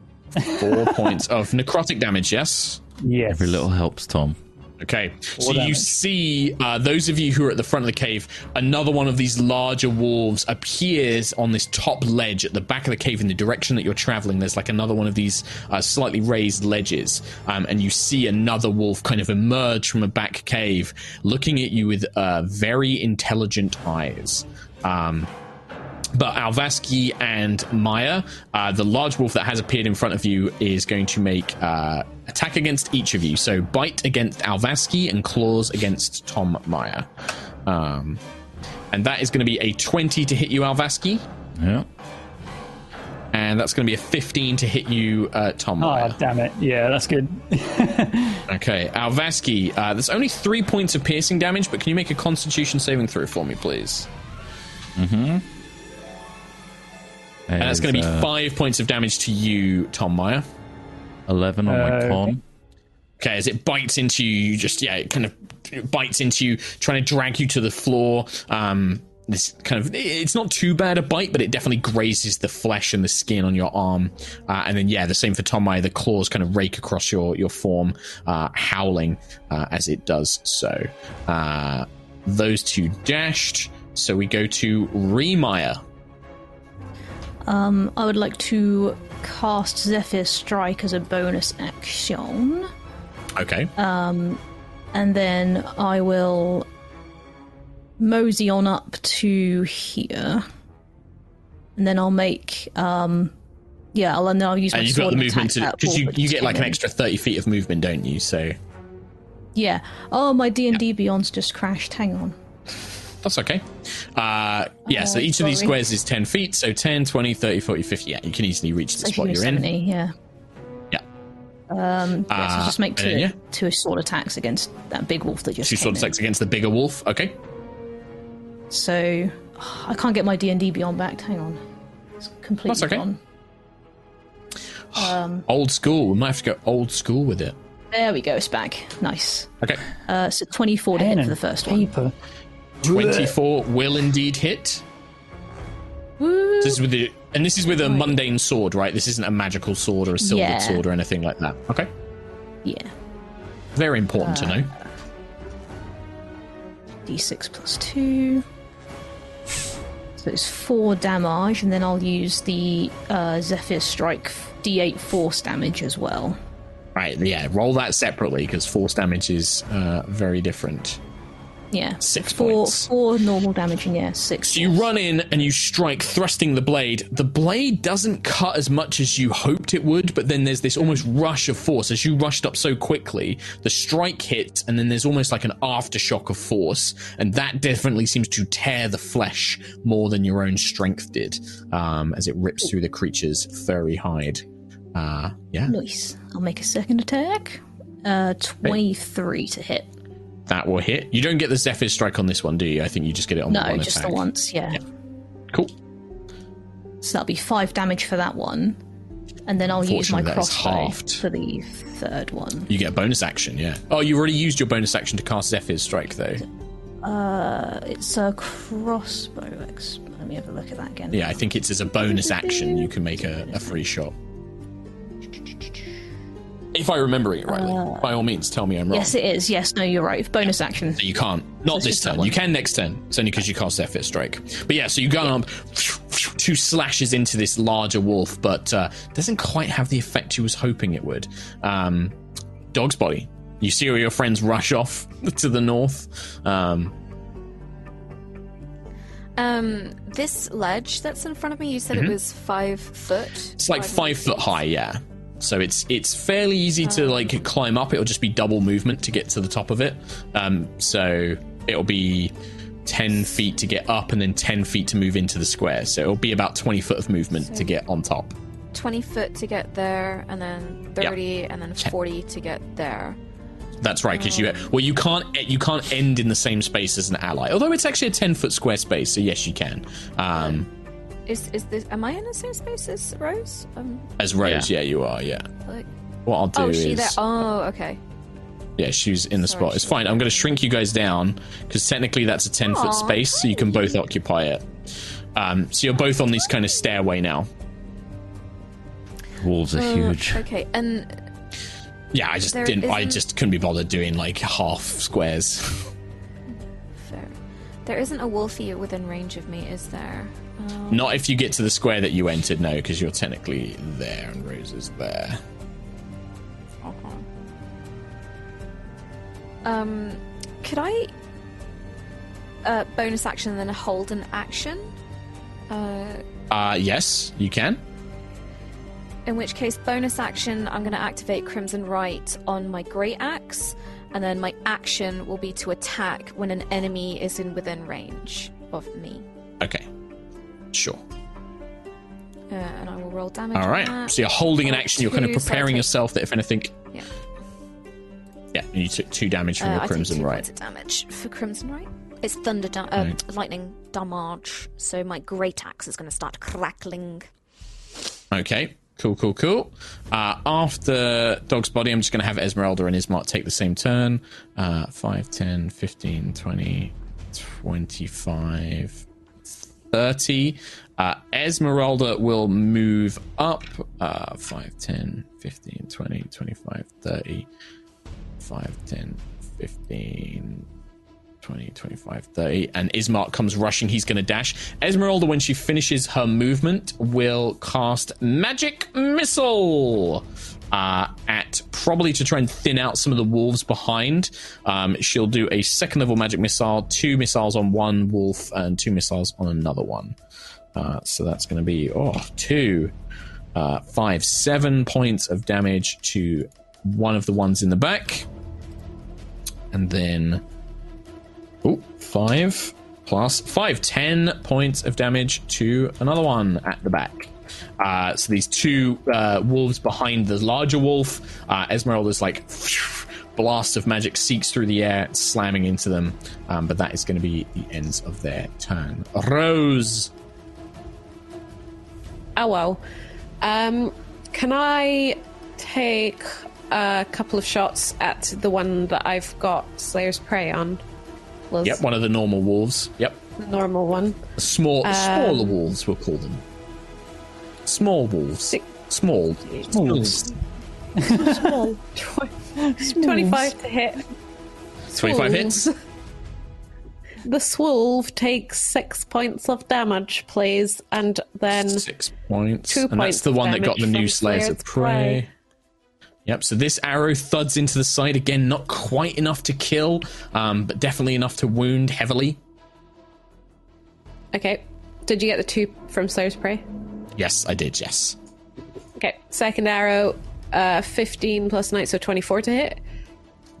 Four points of necrotic damage. Yes. Yes. Every little helps, Tom. Okay, so you see, uh, those of you who are at the front of the cave, another one of these larger wolves appears on this top ledge at the back of the cave in the direction that you're traveling. There's like another one of these uh, slightly raised ledges, um, and you see another wolf kind of emerge from a back cave, looking at you with uh, very intelligent eyes. Um, but Alvaski and Maya, uh, the large wolf that has appeared in front of you, is going to make uh, attack against each of you. So bite against Alvaski and claws against Tom Maya. Um, and that is going to be a 20 to hit you, Alvaski. Yeah. And that's going to be a 15 to hit you, uh, Tom. Oh, Meyer. damn it. Yeah, that's good. Okay, Alvaski, uh, there's only three points of piercing damage, but can you make a constitution saving throw for me, please? And that's going to be uh, five points of damage to you, Tom Meyer. 11 on my Uh, con. Okay, as it bites into you, you just, yeah, it kind of bites into you, trying to drag you to the floor. Um, this kind of, it's not too bad a bite, but it definitely grazes the flesh and the skin on your arm. Uh, and then, yeah, the same for Tom Meyer. The claws kind of rake across your, your form, uh, howling uh, as it does so. Uh, those two dashed. So we go to Remire. Um, I would like to cast Zephyr Strike as a bonus action, Okay. and then I will mosey on up to here, and then I'll make um, yeah, I'll and then I'll use my and you've got the movement to because you, you get like an extra 30 feet of movement don't you so Yeah. Oh, my D and D Beyond's just crashed. Hang on. That's okay uh yeah so Uh, each of these squares is 10 feet so 10 20 30 40 50 yeah you can easily reach the So spot you're in Yeah. yeah Um, yeah, so Uh, just make two, then, yeah. two sword attacks against that big wolf that just two came sword in. attacks against the bigger wolf okay So I can't get my D and D Beyond back. Hang on, it's completely gone. That's okay. gone. Um, old school we might have to go old school with it there we go. It's back. Nice. okay Uh, so twenty-four to Pen hit for the first one. Paper. 24 will indeed hit Woo! this is with the and this is with a mundane sword right this isn't a magical sword or a silvered Yeah. sword or anything like that okay Yeah. very important Uh, to know D6 plus two. So it's four damage, and then I'll use the uh, Zephyr Strike D8 force damage as well. right yeah roll that separately because force damage is uh, very different Yeah. Six four, points. Four normal damage, and yeah, six. So you run in and you strike, thrusting the blade. The blade doesn't cut as much as you hoped it would, but then there's this almost rush of force. As you rushed up so quickly, the strike hits, and then there's almost like an aftershock of force, and that definitely seems to tear the flesh more than your own strength did, um, as it rips through the creature's furry hide. Uh, yeah, Nice. I'll make a second attack. Uh, 23 to hit. That will hit. You don't get the Zephyr strike on this one, do you? I think you just get it on the No, one just attack. the once, yeah. Cool. So that'll be five damage for that one. And then I'll use my Unfortunately, that is crossbow for the third one. You get a bonus action, yeah. Oh, you already used your bonus action to cast Zephyr's strike, though. Uh, it's a crossbow. Let me have a look at that again. Yeah, I think it's as a bonus action you can make a, a free shot. If I remember it rightly, by all means, tell me I'm wrong. Yes, it is. Yes, no, you're right. Bonus action. You can't. Not it's this turn. You can next turn. It's only because you cast Zephyr Strike. But yeah, so you go up, two slashes into this larger wolf, but uh, doesn't quite have the effect you was hoping it would. Um, dog's body. You see all your friends rush off to the north. Um, Um, this ledge that's in front of me, you said it was five foot. Mm-hmm. It's like five foot high, yeah. So it's it's fairly easy to like climb up. It'll just be double movement to get to the top of it. Um, so it'll be ten feet to get up, and then ten feet to move into the square. So it'll be about twenty foot of movement to get on top. 20 foot to get there, and then 30, and then 40 to get there. That's right, because you well you can't you can't end in the same space as an ally. Although it's actually a ten foot square space, so yes you can. Um, Is is this? Am I in the same space as Rose? Um, as Rose, yeah. you are. Yeah. like, What I'll do oh, is she there. Oh, okay. Yeah, she's in the Sorry, spot. It's fine. I'm going to shrink you guys down because technically that's a 10 foot Aw, space, so you can both occupy it. Um, so you're both on this kind of stairway now. Walls are Uh, huge. Okay, and Yeah, I just didn't. I isn't- just couldn't be bothered doing like half squares. There isn't a wolfie within range of me, is there? Um, Not if you get to the square that you entered, no, because you're technically there and Rose is there. okay. Um, could I uh, bonus action and then hold an action? Uh, Uh, yes, you can. in which case, bonus action, I'm going to activate Crimson Rite on my Great Axe, and then my action will be to attack when an enemy is in within range of me. Okay, sure. Uh, and I will roll damage. All that. So you're holding an action. You're kind of so preparing yourself that if anything. Yeah. Yeah, and you took two damage from Uh, your crimson two right. damage for Crimson Rite. It's thunder, da- uh, Right. lightning damage. So my great axe is going to start crackling. Okay. Cool, cool, cool. Uh, after Dog's Body, I'm just going to have Esmeralda and Ismark take the same turn. Uh, 5, 10, 15, 20, 25, 30. Uh, Esmeralda will move up. Uh, 5, 10, 15, 20, 25, 30. 5, 10, 15, 20, 25, 30. And Ismark comes rushing. He's going to dash. Esmeralda, when she finishes her movement, will cast Magic Missile uh, at probably to try and thin out some of the wolves behind. Um, she'll do a second level Magic Missile, two missiles on one wolf, and two missiles on another one. Uh, so that's going to be, oh, two, uh, five, seven points of damage to one of the ones in the back. And then Oh, five plus five, ten points of damage to another one at the back. Uh, so these two uh, wolves behind the larger wolf, uh, Esmeralda's like blast of magic seeks through the air, slamming into them. Um, but that is going to be the ends of their turn. Rose. Oh well. Um, can I take a couple of shots at the one that I've got Slayer's Prey on? Was Yep, one of the normal wolves. Yep, the normal one. small, um, smaller wolves. We'll call them small wolves. Six- Small, Wolves. Small. Twenty-five to hit. Twenty-five hits. The swolve takes six points of damage, please, and then Six points. Two and that's the one that got the new from Slayers of Prey. Prey. Yep, so this arrow thuds into the side again, not quite enough to kill, um, but definitely enough to wound heavily. okay. Did you get the two from Slayer's Prey? Yes, I did, yes. Okay. Second arrow, uh, fifteen plus nine, so twenty-four to hit.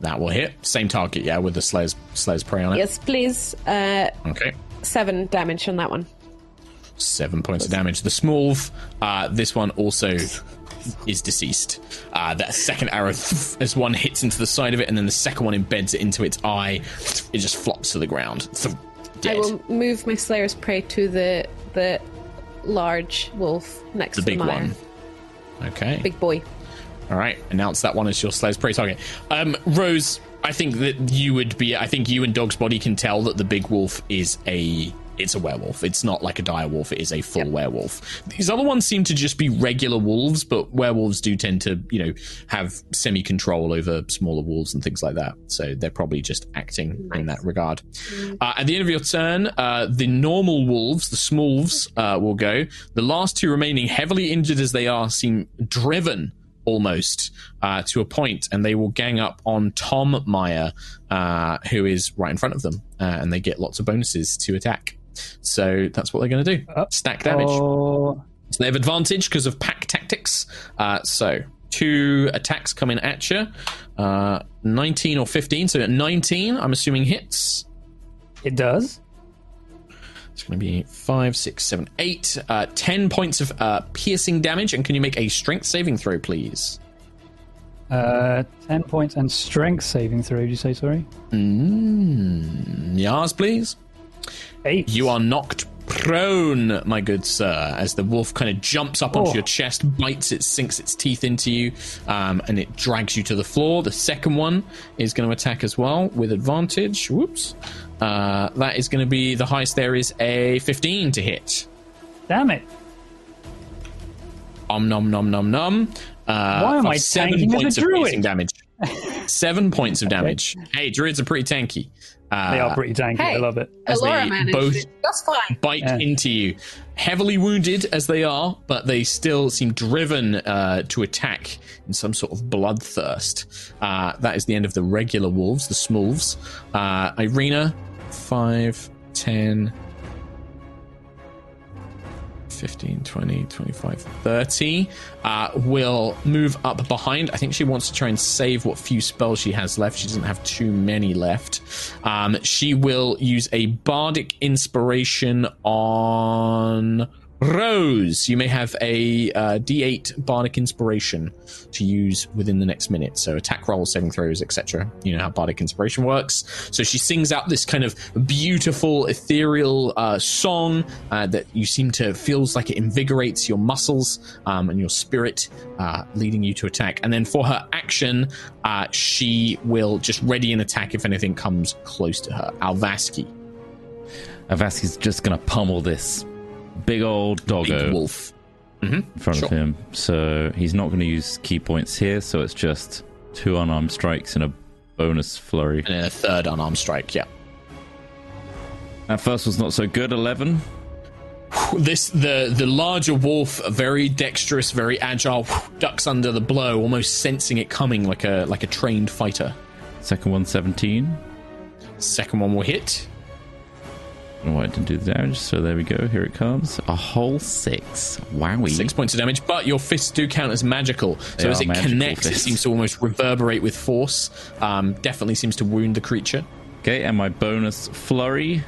That will hit. Same target, yeah, with the Slayer's, Slayer's Prey on it. Yes, please. Uh, Okay. seven damage on that one. Seven points of damage. The Smolv, uh, this one also is deceased. Uh, that second arrow, as one hits into the side of it, and then the second one embeds it into its eye, it just flops to the ground. Dead. I will move my Slayer's Prey to the the large wolf next the to big the mire. one. Okay. Big boy. All right, announce that one as your Slayer's Prey target. Um, Rose, I think that you would be. I think you and Dog's Body can tell that the big wolf is a. It's a werewolf. It's not like a dire wolf. It is a full werewolf. These other ones seem to just be regular wolves, but werewolves do tend to, you know, have semi control over smaller wolves and things like that. So they're probably just acting in that regard. Uh, at the end of your turn, uh, the normal wolves, the smolves, uh, will go. The last two remaining, heavily injured as they are, seem driven almost uh, to a point, and they will gang up on Tom Meyer, uh, who is right in front of them, uh, and they get lots of bonuses to attack. So that's what they're going to do. Stack damage. Oh, So they have advantage because of pack tactics. Uh, so two attacks coming at you. Uh, 19 or 15. So at 19, I'm assuming hits. it does. It's going to be five, six, seven, eight. Uh, 10 points of uh, piercing damage. And can you make a strength saving throw, please? Uh, 10 points and strength saving throw, did you say, sorry? Mm, yes, please. Eight. You are knocked prone, my good sir, as the wolf kind of jumps up onto Oh. your chest, bites it, sinks its teeth into you, um, and it drags you to the floor. The second one is going to attack as well with advantage. Whoops. Uh, that is going to be the highest there is a 15 to hit. Damn it. Om nom nom nom nom. Uh, Why am I seven tanking as a points of druid? damage? seven points of damage. Hey, druids are pretty tanky. Uh, They are pretty tanky. I love it. As Alora they both- it. That's fine. bite Yeah. into you. Heavily wounded as they are, but they still seem driven uh, to attack in some sort of bloodthirst. Uh, that is the end of the regular wolves, the smolves. Uh, Irina, 5, 10, 15, 20, 25, 30, uh, will move up behind. I think she wants to try and save what few spells she has left. She doesn't have too many left. Um, she will use a bardic inspiration on Rose, you may have a uh, D8 Bardic Inspiration to use within the next minute. So attack rolls, saving throws, etc. You know how Bardic Inspiration works. So she sings out this kind of beautiful, ethereal uh, song uh, that you seem to feels like it invigorates your muscles um, and your spirit, uh, leading you to attack. And then for her action, uh, she will just ready an attack if anything comes close to her. Alvaski, Avaski's just to pummel this big old doggo big wolf. in mm-hmm. front Sure. of him. So he's not going to use ki points here. So it's just two unarmed strikes and a bonus flurry. And then a third unarmed strike, yeah. That first was not so good. Eleven. this the the larger wolf very dexterous very agile ducks under the blow almost sensing it coming like a like a trained fighter Second one, 17. second one will hit I don't know why didn't do the damage. So there we go. Here it comes. A whole six. Wowie. six points of damage but your fists do count as magical so They as it connects it seems to almost reverberate with force um, definitely seems to wound the creature Okay, and my bonus flurry.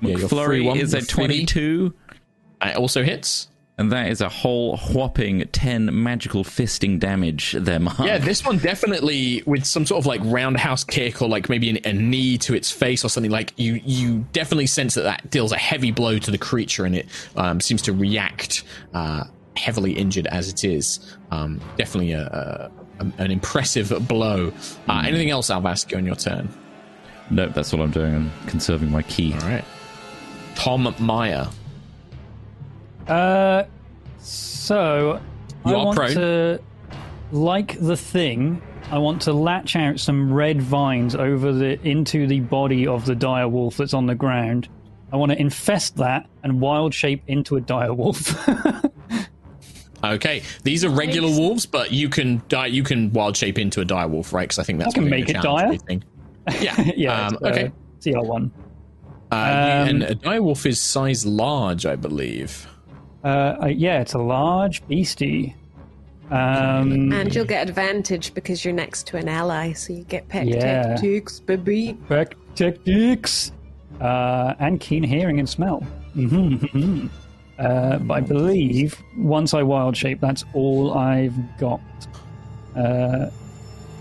Yeah, McFlurry one, is a your free. 22. Uh, it also hits And that is a whole whopping 10 magical fisting damage there, Mark. Yeah, this one definitely with some sort of like roundhouse kick or like maybe an, a knee to its face or something like you you definitely sense that that deals a heavy blow to the creature and it um, seems to react uh, heavily injured as it is. Um, definitely a, a, an impressive blow. Uh, anything else, Alvaski, on your turn? Nope, that's what I'm doing. I'm conserving my ki. All right. Tom Meyer. Uh, so You I want prone. to, like the thing, I want to latch out some red vines over the into the body of the dire wolf that's on the ground. I want to infest that and wild shape into a dire wolf. Okay, these are regular wolves, but you can die. You can wild shape into a dire wolf, right? Because I think that's I can make the it dire. we think. Yeah. yeah. Um, it's, uh, okay. CR one. Uh, Um, and a dire wolf is size large, I believe. Uh, uh, yeah, it's a large beastie. Um, And you'll get advantage because you're next to an ally, so you get pet Yeah. tactics, baby. back techniques, uh, and keen hearing and smell. hmm Uh, but I believe once I wild shape, that's all I've got. Uh,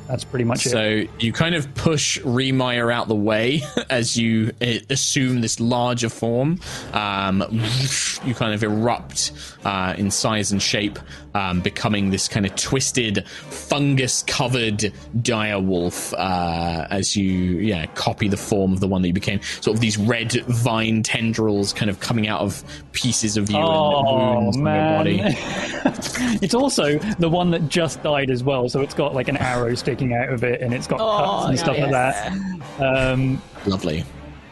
that's pretty much it. So you kind of push Remire out the way as you uh, assume this larger form. Um, you kind of erupt uh, in size and shape, um, becoming this kind of twisted, fungus-covered dire wolf. Uh, as you, yeah, copy the form of the one that you became. Sort of these red vine tendrils, kind of coming out of pieces of you and Oh wounds on your body. it's also the one that just died as well, so it's got like an arrow sticking out of it, and it's got cuts and stuff like that. Um, Lovely.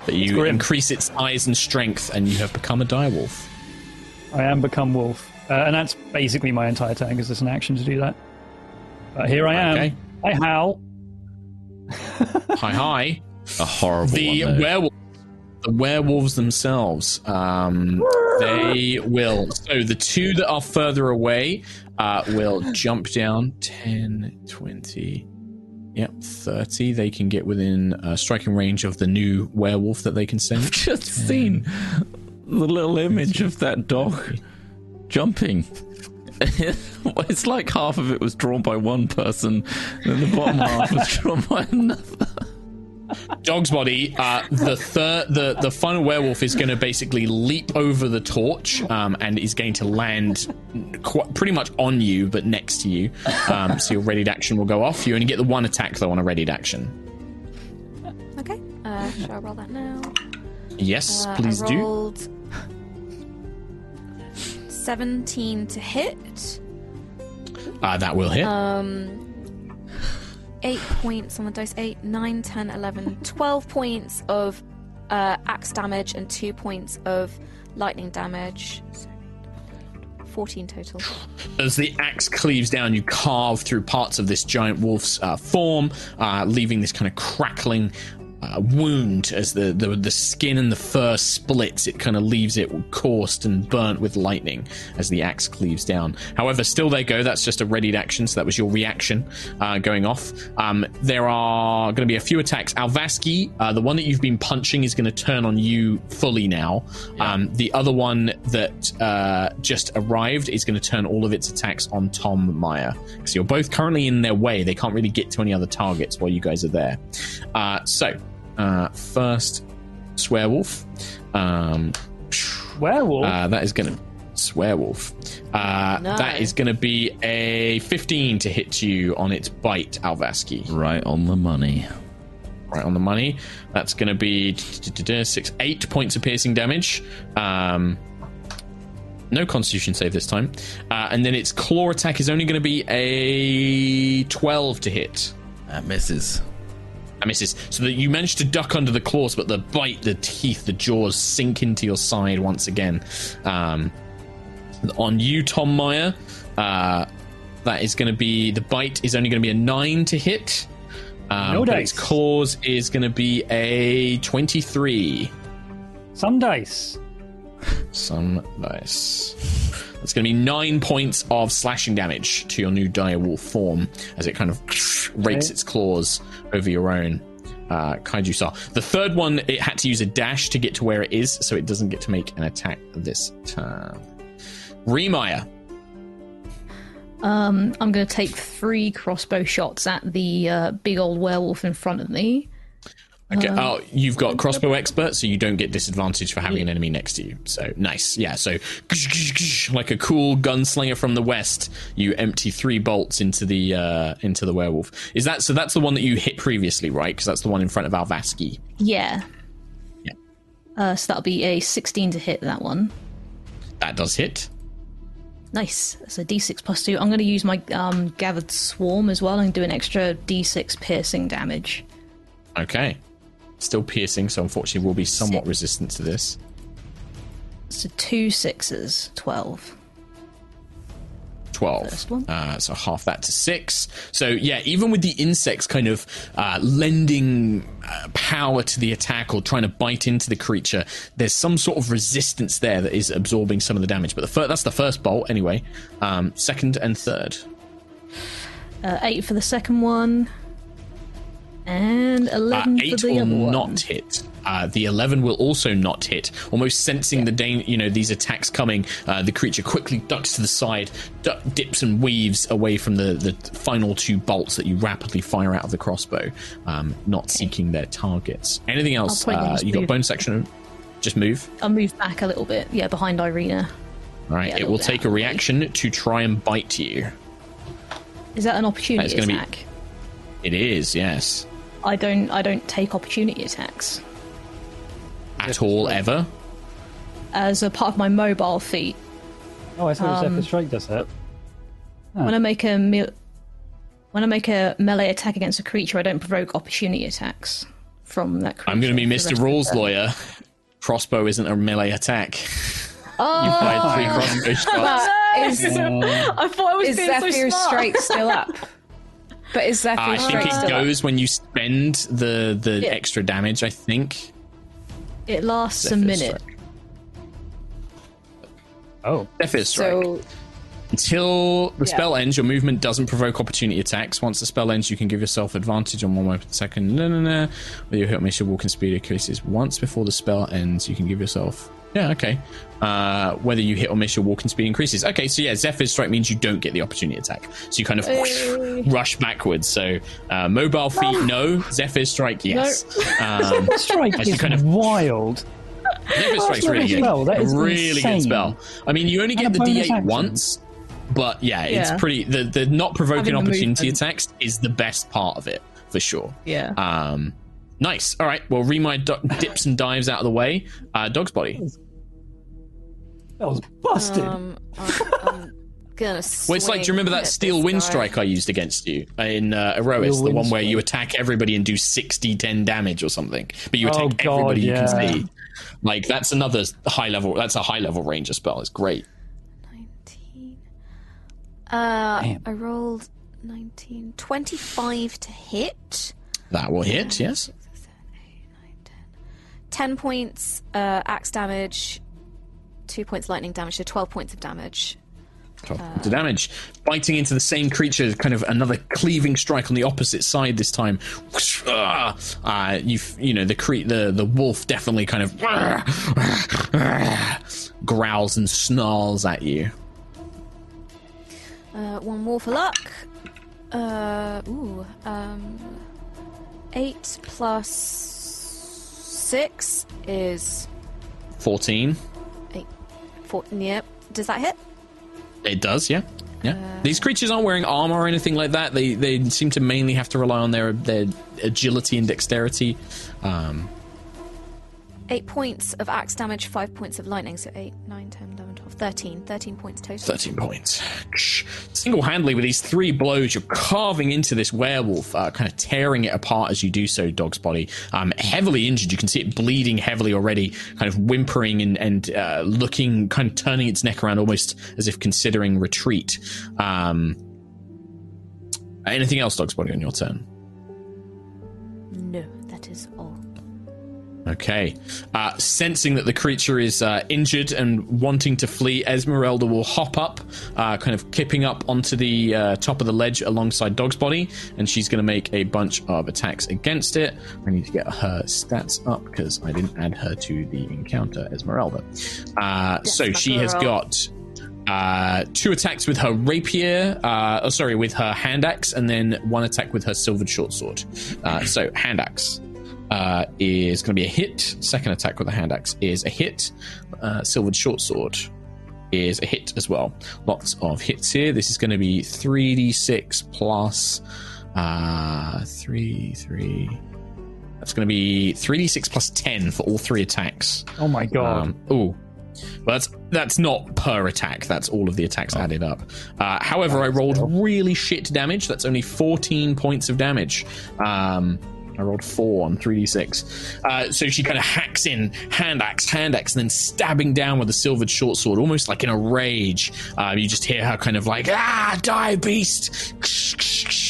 But you increase its size and strength, and you have become a dire wolf. I am become wolf, uh, and that's basically my entire turn because there's an action to do that. But here I am. Okay. I howl. Hi, hi. A horrible The one. werewolf. The werewolves themselves, um, they will. So the two that are further away uh, will jump down 10, 20, yep, 30. They can get within uh, striking range of the new werewolf that they can send. I've just seen the little image of that dog jumping. it's like half of it was drawn by one person, and the bottom half was drawn by another. Dog's body. Uh, the third, the the final werewolf is going to basically leap over the torch um, and is going to land qu- pretty much on you, but next to you. Um, so your readied action will go off. You only get the one attack though on a readied action. Okay. Uh, shall I roll that now? Yes, Uh, please I do. 17 to hit. Uh, that will hit. Um, 8 points on the dice 8, 9, 10, 11, 12 points of uh, axe damage and 2 points of lightning damage. 14 total. As the axe cleaves down, you carve through parts of this giant wolf's uh, form, uh, leaving this kind of crackling uh, wound as the, the the skin and the fur splits. It kind of leaves it coursed and burnt with lightning as the axe cleaves down. However, still they go. That's just a readied action, so that was your reaction uh, going off. Um, there are going to be a few attacks. Alvaski, uh, the one that you've been punching, is going to turn on you fully now. Um, the other one that uh, just arrived is going to turn all of its attacks on Tom Meyer. So you're both currently in their way. They can't really get to any other targets while you guys are there. Uh, so, uh, first, Swearwolf. Um, Werewolf. uh, that is going to. Swearwolf. Uh, No. That is going to be a 15 to hit you on its bite, Alvaski. Right on the money. Right on the money. That's going to be six, eight points of piercing damage. Um, no Constitution save this time. Uh, and then its claw attack is only going to be a 12 to hit. That misses. Misses. So that you manage to duck under the claws, but the bite, the teeth, the jaws sink into your side once again. Um, on you, Tom Meyer, uh, that is going to be the bite is only going to be a nine to hit. Um, No dice. its claws is going to be a twenty-three. Some dice. Some dice. That's going to be nine points of slashing damage to your new direwolf form as it kind of rakes Okay. its claws over your own uh, kaiju star. The third one, it had to use a dash to get to where it is, so it doesn't get to make an attack this turn. Remire. Um, I'm going to take three crossbow shots at the uh, big old werewolf in front of me. Okay. oh, you've got crossbow expert, so you don't get disadvantage for having an enemy next to you. So nice. Yeah. So like a cool gunslinger from the west, you empty three bolts into the uh, into the werewolf. Is that so? That's the one that you hit previously, right? Because that's the one in front of Alvaski. Yeah. Yeah. Uh, so that'll be a 16 to hit that one. That does hit. Nice. So d6 plus 2. I'm going to use my um, gathered swarm as well and do an extra d6 piercing damage. Okay. Still piercing, so unfortunately will be somewhat Six. resistant to this. So two sixes, 12. 12. Uh, so half that to six. So yeah, even with the insects kind of uh, lending uh, power to the attack or trying to bite into the creature, there's some sort of resistance there that is absorbing some of the damage. But the fir- that's the first bolt anyway. Um, second and third. Uh, 8 for the second one. And Uh, 11 eight for the will other one. not hit. Uh, the eleven will also not hit. Almost sensing the dan- you know these attacks coming, uh, the creature quickly ducks to the side, du- dips and weaves away from the, the final two bolts that you rapidly fire out of the crossbow, um, not seeking their targets. Anything else? Uh, you got bone section? Just move. I'll move back a little bit. Yeah, behind Irina. All right. Yeah, it will take a of the way. reaction to try and bite you. Is that an opportunity gonna be- attack? It is yes. I don't I don't take opportunity attacks. At all ever. As a part of my mobile feat, Oh, I thought Um, Zephyr Strike does that. when I make a me- when I make a melee attack against a creature, I don't provoke opportunity attacks from that creature. I'm going to be Mr. Rules lawyer. Crossbow isn't a melee attack. Oh, You've fired three crossbow shots. Is, I thought I was is being so Zephyr's smart. strike still up? But is Zephyr's I think it still goes when you spend the the Yeah. extra damage. I think. It lasts a minute. Strike. Oh, Zephyr's up? strike. So Until the Yeah. spell ends, your movement doesn't provoke opportunity attacks. Once the spell ends, you can give yourself advantage on one weapon second. No, no, no. With your hit your walking speed increases. Once before the spell ends, you can give yourself. Yeah, okay. Uh, whether you hit or miss, your walking speed increases. Okay, so yeah, Zephyr's strike means you don't get the opportunity attack. So you kind of whoosh, rush backwards. So uh, mobile feet, no. Zephyr's strike, yes. Um, strike is kind of- wild. Zephyr Strike's really a good. spell, that is really insane. good spell. I mean, you only get And the D8 action. once, but yeah, it's pretty. The the not provoking Having opportunity movement. attacks is the best part of it for sure. Yeah. Um, nice. All right. Well, Remire do- dips and dives out of the way. Uh, dog's body. That was busted. Um, I'm, I'm gonna. Well, it's like, do you remember that steel wind strike I used against you in uh, Erois? Steel The one wind where you attack everybody and do 60, 10 damage or something. But you Oh, attack God, everybody you can see. Like, that's another high level. That's a high level ranger spell. It's great. 19. Uh, Damn. I rolled 19. 25 to hit. That will hit, yes. 10 points uh, axe damage, 2 points lightning damage, so 12 points of damage. 12 points of damage. Biting into the same creature, kind of another cleaving strike on the opposite side this time. Uh, you you know the cre- the the wolf definitely kind of growls and snarls at you. Uh, one more for luck. Uh, ooh, um, 8 plus 6 is 14. 8. 4, yep. Does that hit? It does, yeah. Yeah. These creatures aren't wearing armor or anything like that. They they seem to mainly have to rely on their their agility and dexterity. Um, 8 points of axe damage, 5 points of lightning, so 8, 9, 10, 11, 12, 13. 13 points total. 13 points. Single handedly, with these three blows, you're carving into this werewolf, uh, kind of tearing it apart as you do so, Dog's body. Um, heavily injured. You can see it bleeding heavily already, kind of whimpering and, and uh, looking, kind of turning its neck around almost as if considering retreat. Um, anything else, Dog's body, on your turn? Okay. Uh, sensing that the creature is uh, injured and wanting to flee, Esmeralda will hop up, uh, kind of kipping up onto the uh, top of the ledge alongside Dog's body, and she's going to make a bunch of attacks against it. I need to get her stats up because I didn't add her to the encounter, Esmeralda. Uh, so she has got uh, two attacks with her rapier, uh, oh, sorry, with her hand axe, and then one attack with her silvered short sword. Uh, so, hand axe uh, is going to be a hit. Second attack with the hand axe is a hit. Uh, silvered short sword is a hit as well. Lots of hits here. This is going to be 3d6 plus uh, 3, 3. That's going to be 3d6 plus 10 for all three attacks. Oh my god. Um, ooh. Well, that's that's not per attack. That's all of the attacks added up. Uh, however, I rolled really shit damage. That's only 14 points of damage. Um, I rolled four on 3d6. Uh, so she kind of hacks in, hand axe, hand axe, and then stabbing down with a silvered short sword, almost like in a rage. Uh, you just hear her kind of like, ah, die, beast!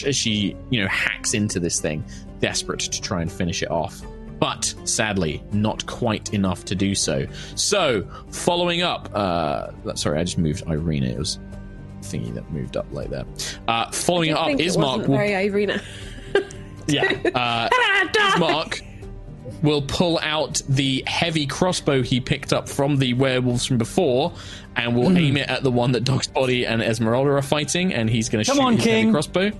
As she, you know, hacks into this thing, desperate to try and finish it off but sadly, not quite enough to do so. So, following up, uh, sorry, I just moved Irina. It was thingy that moved up like that. Uh, following up, it Ismark wasn't will very Irina. yeah. Uh, Ismark will pull out the heavy crossbow he picked up from the werewolves from before and will aim it at the one that Dog's Body and Esmeralda are fighting, and he's going to Come shoot on, his heavy King. crossbow.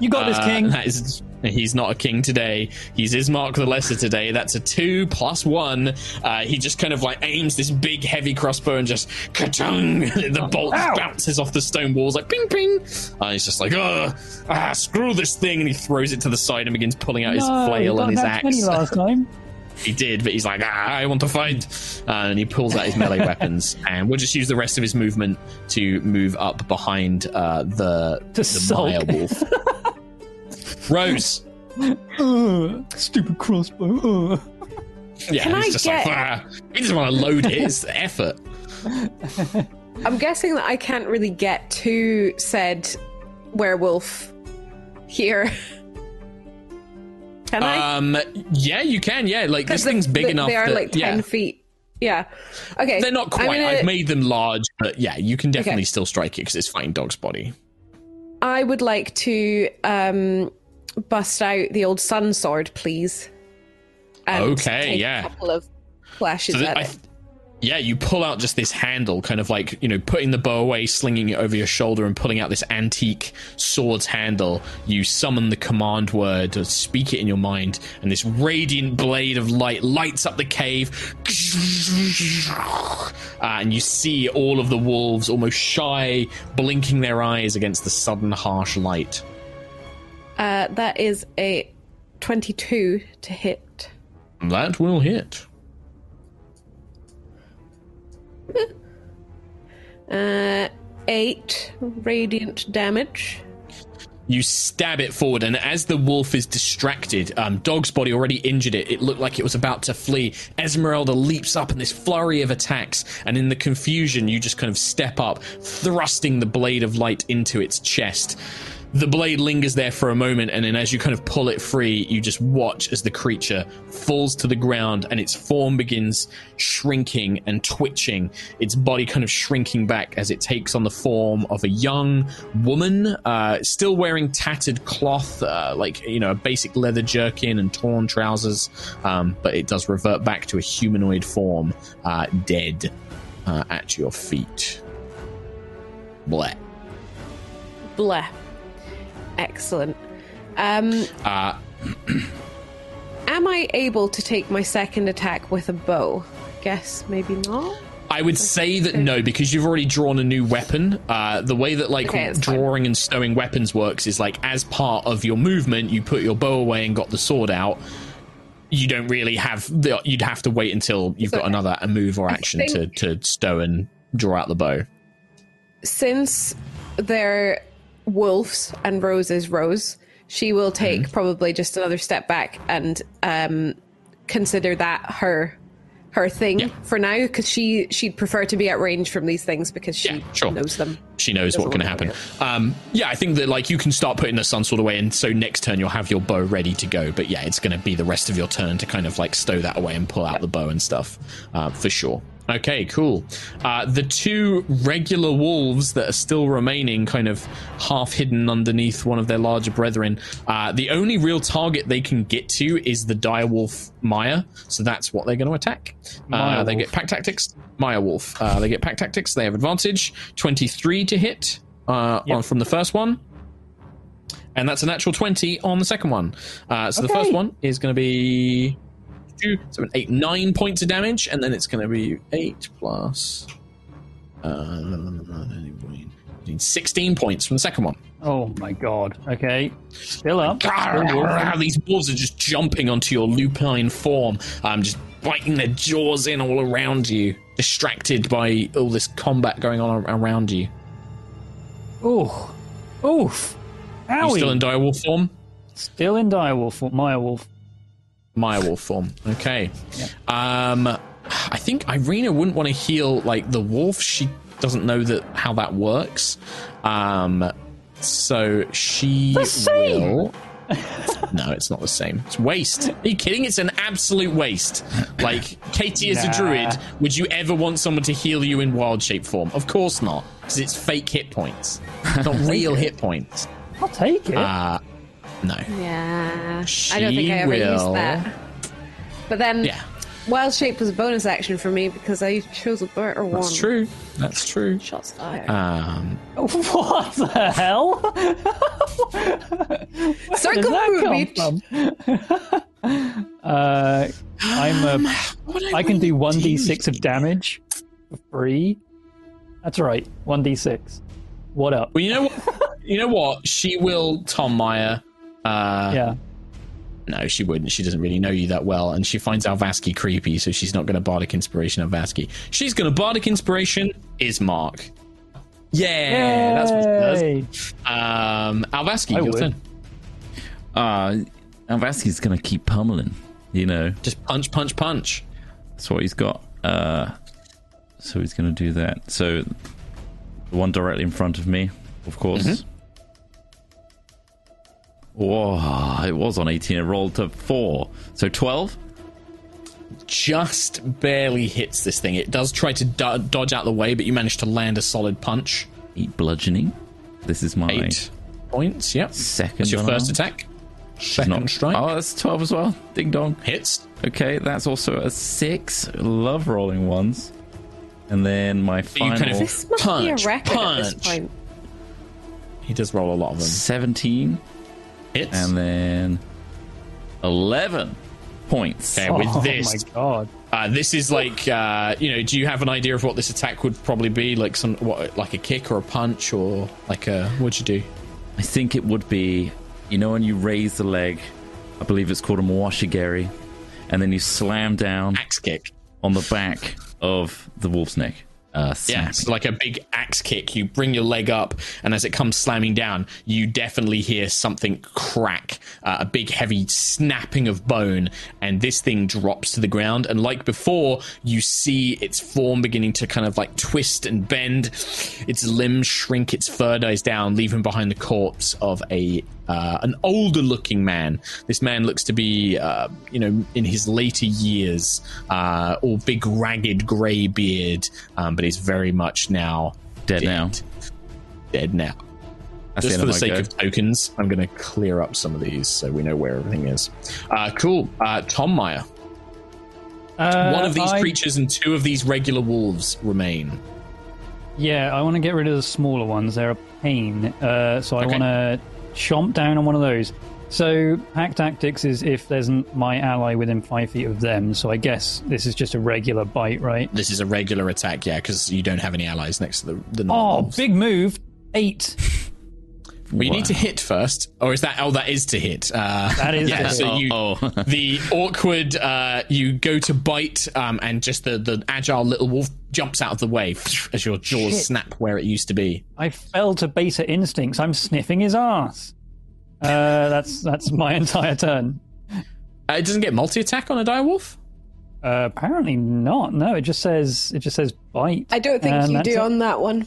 you got this, Uh, King. that is, he's not a king today. He's Ismark the Lesser today. That's a two plus one. Uh, he just kind of like aims this big heavy crossbow and just ka-chung! The bolt Ow. bounces off the stone walls like ping ping. Uh, he's just like, Ugh, ah, screw this thing, and he throws it to the side and begins pulling out his No, flail and his axe. last time. He did, but he's like, ah, I want to fight. Uh, and he pulls out his melee weapons. And we'll just use the rest of his movement to move up behind uh, the, the sulk. Maya wolf. Rose. Stupid crossbow. Yeah, Can he's I just get- like, ah. he doesn't want to load it. It's the effort. I'm guessing that I can't really get to said werewolf here. Can I? Um, yeah, you can. Yeah, like this the- thing's big they- enough. They are that, like ten yeah, feet. Yeah. Okay. they're not quite. gonna- I've made them large, but yeah, you can definitely Okay. still strike it because it's fighting dog's body. I would like to um, bust out the old sun sword, please. Okay, yeah. A couple of flashes So at I it. yeah, you pull out just this handle, kind of like you know, putting the bow away, slinging it over your shoulder, and pulling out this antique sword's handle. You summon the command word, or speak it in your mind, and this radiant blade of light lights up the cave. Uh, and you see all of the wolves, almost shy, blinking their eyes against the sudden harsh light. Uh, that is a 22 to hit. That will hit. Uh, 8 radiant damage. You stab it forward, and as the wolf is distracted, um, Dog's body already injured it. It looked like it was about to flee. Esmeralda leaps up in this flurry of attacks, and in the confusion, you just kind of step up, thrusting the blade of light into its chest. The blade lingers there for a moment, and then as you kind of pull it free, you just watch as the creature falls to the ground and its form begins shrinking and twitching, its body kind of shrinking back as it takes on the form of a young woman, uh, still wearing tattered cloth, uh, like, you know, a basic leather jerkin and torn trousers, um, but it does revert back to a humanoid form, uh, dead uh, at your feet. Bleh. Bleh. Excellent. Um, Uh, am I able to take my second attack with a bow? Guess maybe not. I would say that no, because you've already drawn a new weapon. Uh, the way that like Okay, that's fine. drawing and stowing weapons works is like as part of your movement, you put your bow away and got the sword out. You don't really have the. You'd have to wait until you've got another a move or action to to stow and draw out the bow. Since they're wolves and Rose's Rose, she will take Mm-hmm. probably just another step back and um, consider that her her thing Yeah. for now because she she'd prefer to be at range from these things because she Yeah, sure. knows them. She knows what can to happen. Um, yeah, I think that like you can start putting the sun sword away, and so next turn you'll have your bow ready to go. But yeah, it's going to be the rest of your turn to kind of like stow that away and pull out the bow and stuff uh, for sure. Okay, cool. Uh, the two regular wolves that are still remaining, kind of half hidden underneath one of their larger brethren, uh, the only real target they can get to is the direwolf Maya. So that's what they're going to attack. Uh, they get pack tactics. Maya wolf. Uh, they get pack tactics. They have advantage. Twenty-three to hit uh, Yep. on from the first one. And that's a natural 20 on the second one. Uh, so the first one is going to be two, seven, eight, nine points of damage, and then it's going to be eight plus uh, 16 points from the second one. Oh my god. Okay. Still up. Still wolf. Ah, These wolves are just jumping onto your lupine form, um, just biting their jaws in all around you, distracted by all this combat going on around you. Oof. Oof. You Owie. still in direwolf form? Still in direwolf. Maya wolf. Maya wolf form. Okay. Um, I think Irina wouldn't want to heal like the wolf. She doesn't know that how that works. Um, so she will. no, it's not the same. It's waste. Are you kidding? It's an absolute waste. Like Katie is Nah. a druid. Would you ever want someone to heal you in wild shape form? Of course not, because it's fake hit points, not real hit points. I'll take it. Uh, no. Yeah, I don't think I ever will- used that. But then, Yeah. wild shape was a bonus action for me because I chose a better one. That's true. That's true. Shots fired. Um, what the hell? Where Circle does that movie. come from? uh, I'm a. what I can do one d six of damage for free. That's right, one d six. What up? Well, you know what? you know what? She will Tom Meyer. Uh, Yeah. No, she wouldn't. She doesn't really know you that well, and she finds Alvaski creepy, so she's not going to bardic inspiration Alvaski. She's going to bardic inspiration is Mark. Yeah, that's what she does. Um, Alvaski, I your would. turn. Uh, Alvaski's going to keep pummeling, you know. Just punch, punch, punch. That's what he's got. Uh, so he's going to do that. So the one directly in front of me, of course. Mm-hmm. Whoa, it was on 18. It rolled to 4. So 12? Just barely hits this thing. It does try to do- dodge out the way, but you manage to land a solid punch. 8 bludgeoning. This is my Eight points. Yep. second. That's your first attack. Second Not- strike. Oh, that's 12 as well. Ding dong. Hits. Okay, that's also a 6. Love rolling ones. And then my final kind of- This must Punch, be a record at this punch. point. He does roll a lot of them. 17. Hits. And then 11 points. Okay, with oh this, my god. uh, this is like, uh, you know, do you have an idea of what this attack would probably be? Like some, what, like a kick or a punch or like a, what'd you do? I think it would be, you know, when you raise the leg, I believe it's called a mawashigeri, and then you slam down Axe kick. on the back of the wolf's neck. Uh, Yeah, so like a big axe kick. You bring your leg up, and as it comes slamming down, you definitely hear something crack, uh, a big heavy snapping of bone, and this thing drops to the ground. And like before, you see its form beginning to kind of like twist and bend. Its limbs shrink, its fur dies down, leaving behind the corpse of a uh, an older looking man. This man looks to be, uh, you know, in his later years, uh, all big, ragged grey beard, um, but he's very much now Dead now. Dead now. That's Just the for the sake go. of tokens, I'm going to clear up some of these so we know where everything is. Uh, cool. Uh, Tom Meyer. Uh, One of these I- creatures and two of these regular wolves remain. Yeah, I want to get rid of the smaller ones. They're a pain. Uh, so I Okay. want to chomp down on one of those. So pack tactics is if there's my ally within five feet of them. So I guess this is just a regular bite, right? This is a regular attack, yeah, because you don't have any allies next to the, the Oh, non-wolves. big move! Eight. Well, you need to hit first, or is that? Oh, that is to hit. Uh, That is yeah. to So hit. you, Oh, oh. the awkward, uh, you go to bite, um, and just the the agile little wolf jumps out of the way as your jaws Shit. snap where it used to be. I fell to beta instincts. I'm sniffing his ass. Uh, that's that's my entire turn. Uh, it doesn't get multi attack on a direwolf. Uh, apparently not. No, it just says it just says bite. I don't think and you do it. on that one.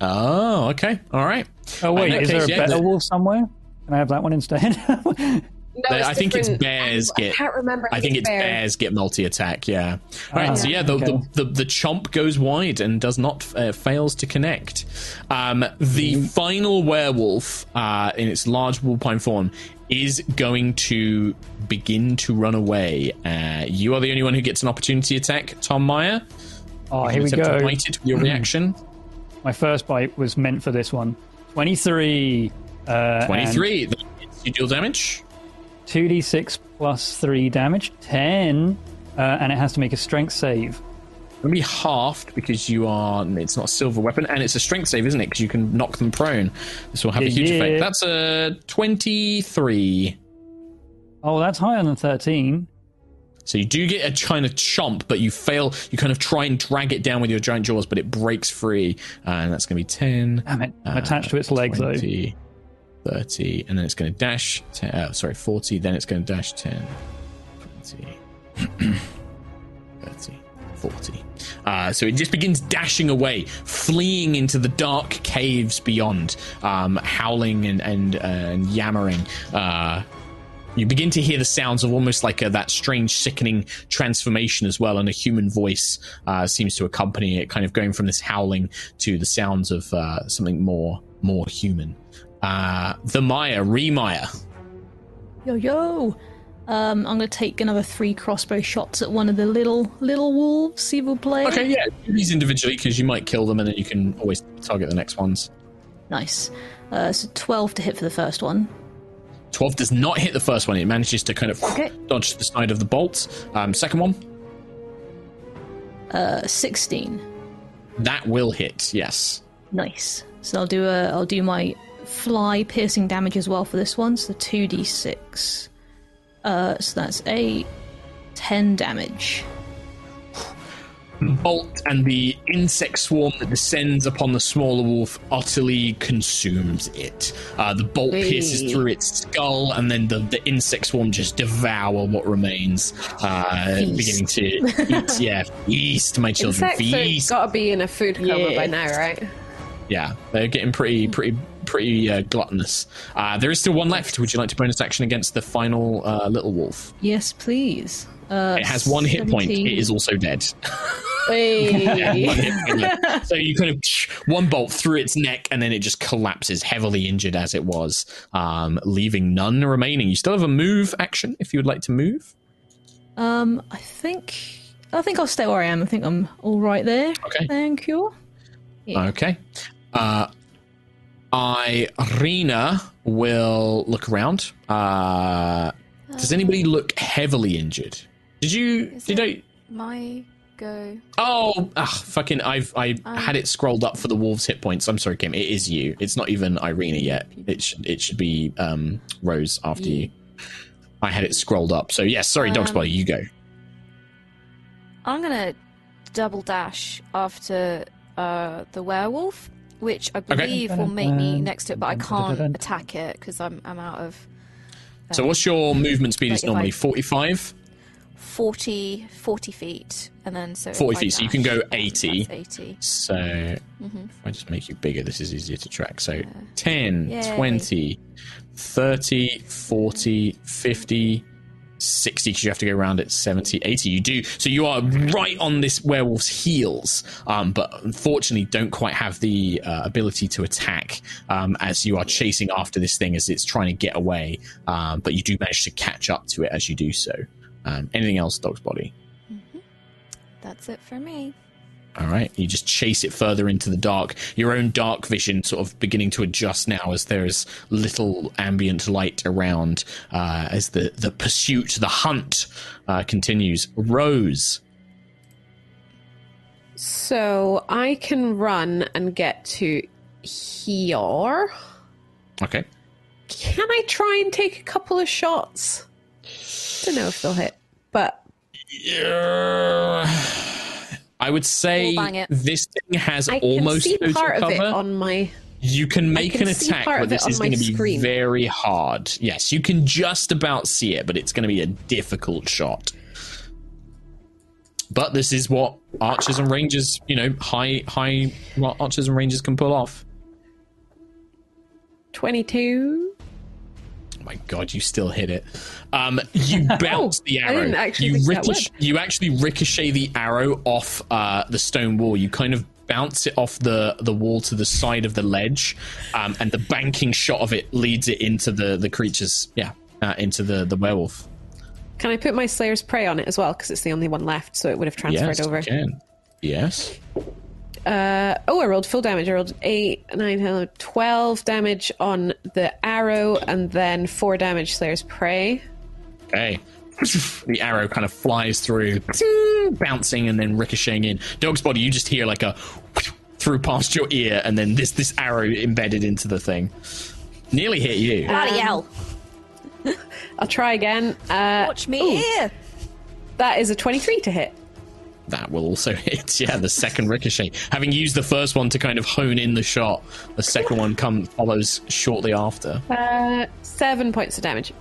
Oh, okay, all right. Oh wait, is that is there a yeah, better the- wolf somewhere? Can I have that one instead? No, I think it's different. bears I get- can't remember. I think it's bear. bears get multi attack. Yeah. All right. Ah, so yeah, the, okay. the, the the chomp goes wide and does not uh, fails to connect. Um, the Mm-hmm. final werewolf uh, in its large wolfine form is going to begin to run away. Uh, you are the only one who gets an opportunity attack, Tom Meyer. oh, here we Attempt to go. bite it with your reaction. My first bite was meant for this one. 23. Uh, Twenty three. That hits you deal damage. 2d6 plus 3 damage. 10. Uh, and it has to make a strength save. It'll be halved because you are. It's not a silver weapon, and it's a strength save, isn't it? Because you can knock them prone. This will have a huge yeah. effect. That's a twenty-three. Oh, that's higher than 13. So you do get a kind of chomp, but you fail. You kind of try and drag it down with your giant jaws, but it breaks free, uh, and that's going to be ten. Damn it. I'm uh, attached to its legs, though. 20, 30, and then it's going to dash. 10, uh, sorry, forty. Then it's going to dash 10, 20, 30, 40. Uh, so it just begins dashing away, fleeing into the dark caves beyond, um, howling and and, uh, and yammering. Uh, you begin to hear the sounds of almost like a, that strange, sickening transformation as well, and a human voice uh, seems to accompany it, kind of going from this howling to the sounds of uh, something more more human. Uh, the Maya, Remaya. Yo yo. Um, I'm gonna take another three crossbow shots at one of the little little wolves. See if play. Okay, yeah, do these individually because you might kill them, and then you can always target the next ones. Nice. Uh, so 12 to hit for the first one. 12 does not hit the first one. It manages to kind of Okay. dodge the side of the bolt. Um, second one, Uh, 16. that will hit. Yes. Nice. So I'll do a I'll do my fly piercing damage as well for this one. So 2d6. Uh, so that's a 10 damage. bolt and the insect swarm that descends upon the smaller wolf utterly consumes it. Uh, the bolt pierces through its skull, and then the, the insect swarm just devour what remains, uh, Feast. beginning to eat. Yeah, feast, my children, Insects have feast. got to be in a food coma Yeah. by now, right? Yeah, they're getting pretty, pretty, pretty uh, gluttonous. Uh, there is still one left. Would you like to bonus action against the final uh, little wolf? Yes, please. Uh, It has one hit point. It is also dead. Hey. One hit point left. so you kind of one bolt through its neck, and then it just collapses, heavily injured as it was, um, leaving none remaining. You still have a move action if you would like to move. um, I think I think I'll stay where I am. I think I'm all right there. Okay. Thank you. Yeah. Okay. Uh, Irina will look around. Uh, does anybody look heavily injured? Did you? Is did I? My go. Oh, ugh, fucking! I've I had it scrolled up for the wolves' hit points. I'm sorry, Kim. It is you. It's not even Irina yet. It should it should be um, Rose after you. I had it scrolled up. So yes, sorry, Dog's Um, Body. You go. I'm gonna double dash after uh, the werewolf, which I believe will make me next to it, but I can't attack it because I'm I'm out of So what's your movement speed? Is normally forty-five. 40, 40 feet, and then so 40 I feet, so you can go 80. 80. So Mm-hmm. if I just make you bigger, this is easier to track. So 10, Yay. 20, 30, 40, 50, 60, because you have to go around at 70, 80. You do. So you are right on this werewolf's heels, um, but unfortunately don't quite have the uh, ability to attack um, as you are chasing after this thing as it's trying to get away. Um, but you do manage to catch up to it as you do so. Um, anything else, Dog's Body? That's it for me. All right, you just chase it further into the dark. Your own dark vision sort of beginning to adjust now as there is little ambient light around uh, as the, the pursuit, the hunt uh, continues. Rose. So I can run and get to here. Okay. Can I try and take a couple of shots? Don't know if they'll hit, but I would say We'll this thing has I almost can see part of it on my. You can make can an attack, but this is going to be screen. very hard. Yes, you can just about see it, but it's going to be a difficult shot. But this is what archers and rangers, you know, high high what archers and rangers can pull off. 22. Oh my god, you still hit it. Um, you bounce the arrow. you ricochet, you actually ricochet the arrow off uh, the stone wall. You kind of bounce it off the, the wall to the side of the ledge, um, and the banking shot of it leads it into the the creature's yeah uh, into the the werewolf. Can I put my Slayer's Prey on it as well? Because it's the only one left, so it would have transferred Yes, over. Yes. Uh, oh, I rolled full damage. I rolled 8, 9, 12 damage on the arrow, and then 4 damage Slayer's Prey. Okay. The arrow kind of flies through, bouncing and then ricocheting in. Dog's body, you just hear like a through past your ear, and then this this arrow embedded into the thing. Nearly hit you. Bloody hell. I'll try again. Uh, Watch me ooh, here. That is a 23 to hit. That will also hit. Yeah, the second ricochet. Having used the first one to kind of hone in the shot, the second one comes follows shortly after. Uh, 7 points of damage.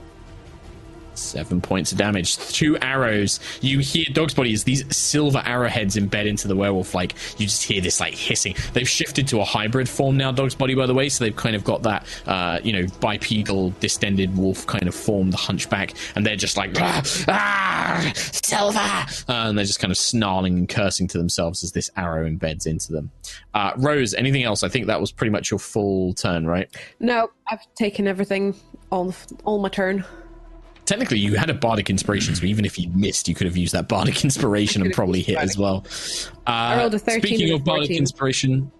Seven points of damage. Two arrows. You hear Dog's body as these silver arrowheads embed into the werewolf. Like you just hear this like hissing. They've shifted to a hybrid form now. Dog's body, by the way, so they've kind of got that uh, you know bipedal, distended wolf kind of form, the hunchback, and they're just like ah, ah silver, uh, and they're just kind of snarling and cursing to themselves as this arrow embeds into them. Uh, Rose, anything else? I think that was pretty much your full turn, right? No, I've taken everything, all, all my turn. Technically, you had a bardic inspiration, so even if you missed, you could have used that bardic inspiration and probably hit as well. Uh, rolled a 13 speaking of bardic 14. inspiration,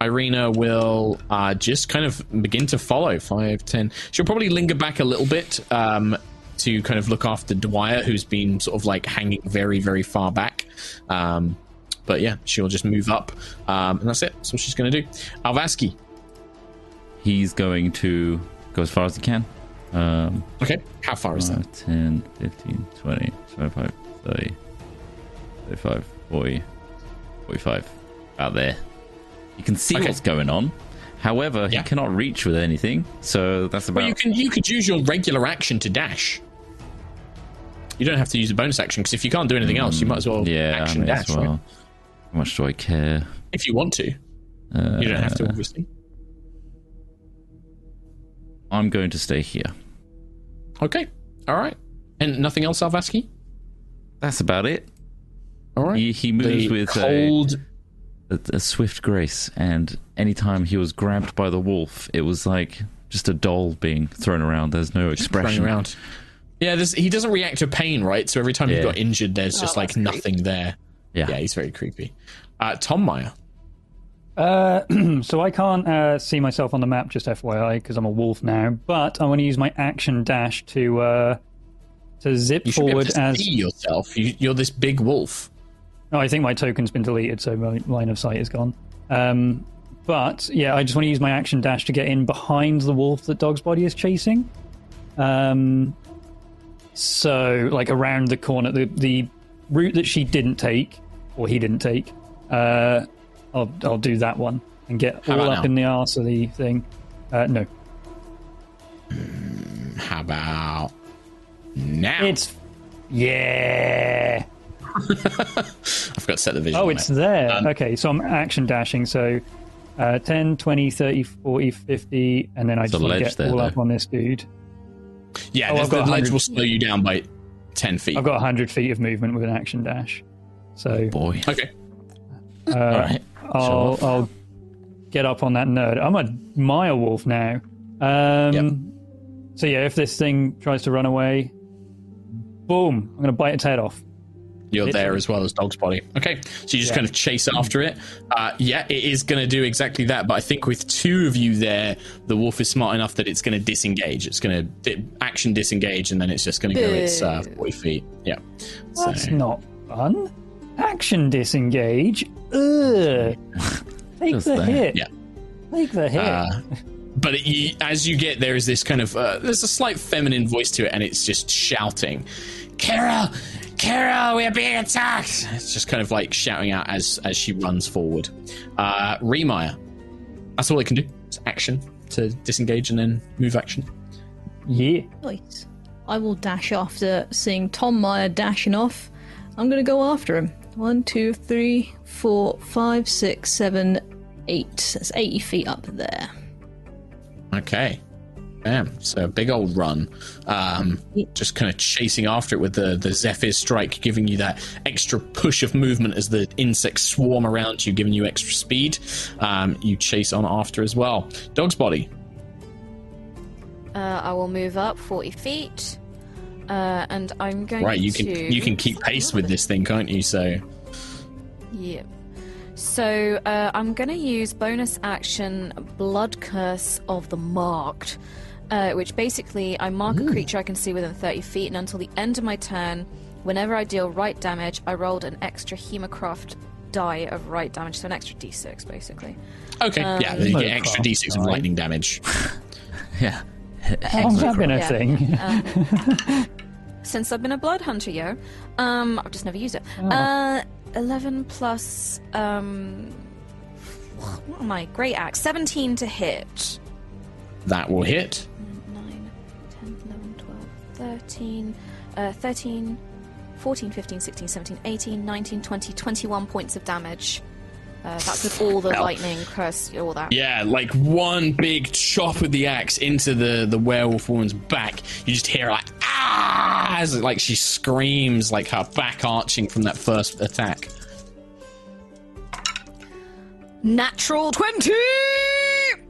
Irina will uh, just kind of begin to follow. 5, 10. She'll probably linger back a little bit um, to kind of look after Dwyer, who's been sort of like hanging very, very far back. Um, but yeah, she'll just move up, um, and that's it. That's what she's going to do. Alvaski. He's going to go as far as he can. Um, Okay, how far is that? 5, 10, 15, 20, 25, 30, 35, 40, 45. Out there. You can see Okay. what's going on. However, Yeah. he cannot reach with anything. So that's about. Well, you can you could use your regular action to dash. You don't have to use a bonus action because if you can't do anything else, you might as well Mm, yeah, action I dash as well. right? How much do I care? if you want to. Uh, You don't have to, obviously. I'm going to stay here. Okay, all right, and nothing else, Alvaski. That's about it. All right. He, he moves the with a, cold. a, a swift grace, and anytime he was grabbed by the wolf, it was like just a doll being thrown around. There's no expression. around. Yeah, there's, he doesn't react to pain, right? So every time he got injured, there's just like nothing there. Yeah. Yeah, he's very creepy. Uh, Tom Meyer. Uh, so I can't uh, see myself on the map, just FYI, because I'm a wolf now. But I want to use my action dash to uh, to zip You should be able forward to as. see yourself. You, you're this big wolf. Oh, I think my token's been deleted, so my line of sight is gone. Um, but yeah, I just want to use my action dash to get in behind the wolf that Dog's body is chasing. Um, so like around the corner, the the route that she didn't take or he didn't take. Uh, I'll I'll do that one and get How all about up now? in the arse of the thing. Uh, no, How about now? it's yeah. I forgot to set the vision. Oh, on it's it. there. Um, okay, so I'm action dashing. So uh, 10, 20, 30, 40, 50, and then I just want to ledge get there, all up though. on this dude. yeah. Oh, I've got the ledge 100. will slow you down by ten feet. I've got 100 feet of movement with an action dash. So Boy. Okay. uh, All right. I'll, Show I'll get up on that nerd. I'm a mile wolf now. Um, Yep. So yeah, if this thing tries to run away, boom! I'm going to bite its head off. You're there as well as Dog's body. Okay, so you just Yeah. kind of chase after it. Uh, yeah, it is going to do exactly that. But I think with two of you there, the wolf is smart enough that it's going to disengage. It's going to di- action disengage, and then it's just going to go its uh, 40 feet. Yeah. That's So, not fun. Action disengage. Ugh. Take Just the that. hit. Yeah. Take the hit. uh, but it, you, as you get there is this kind of uh, there's a slight feminine voice to it, and it's just shouting, "Carol, Carol, we're being attacked!" It's just kind of like shouting out as as she runs forward. Uh, Remire, that's all it can do. It's action to disengage and then move action. yeah. Nice. I will dash after seeing Tom Meyer dashing off. I'm going to go after him. One, two, three, four, five, six, seven, eight. That's 80 feet up there. Okay. Bam. So a big old run. Um, just kind of chasing after it with the, the Zephyr strike, giving you that extra push of movement as the insects swarm around you, giving you extra speed. Um, you chase on after as well. Dog's body. Uh, I will move up 40 feet. Uh, and I'm going Right, you to... can you can keep pace with this thing, can't you? So Yeah. So uh, I'm going to use bonus action Blood Curse of the Marked, uh, which basically I mark a creature I can see within 30 feet, and until the end of my turn, whenever I deal right damage, I rolled an extra Hemocraft die of right damage, so an extra d6 basically. okay, yeah, then you get extra d6 of lightning damage. Yeah. How's that been a Yeah. thing? Since I've been a blood hunter, yo, um, I've just never used it. Oh. Uh, 11 plus um, what am I? Great axe, 17 to hit. That will hit. 9, 10, 11, 12, 13, uh, 13, 14, 15, 16, 17, 18, 19, 20, 21 points of damage. Uh, that's with all the Hell. lightning, curse, all that. Yeah, like one big chop with the axe into the the werewolf woman's back. You just hear like ah, as like she screams, like her back arching from that first attack. Natural 20!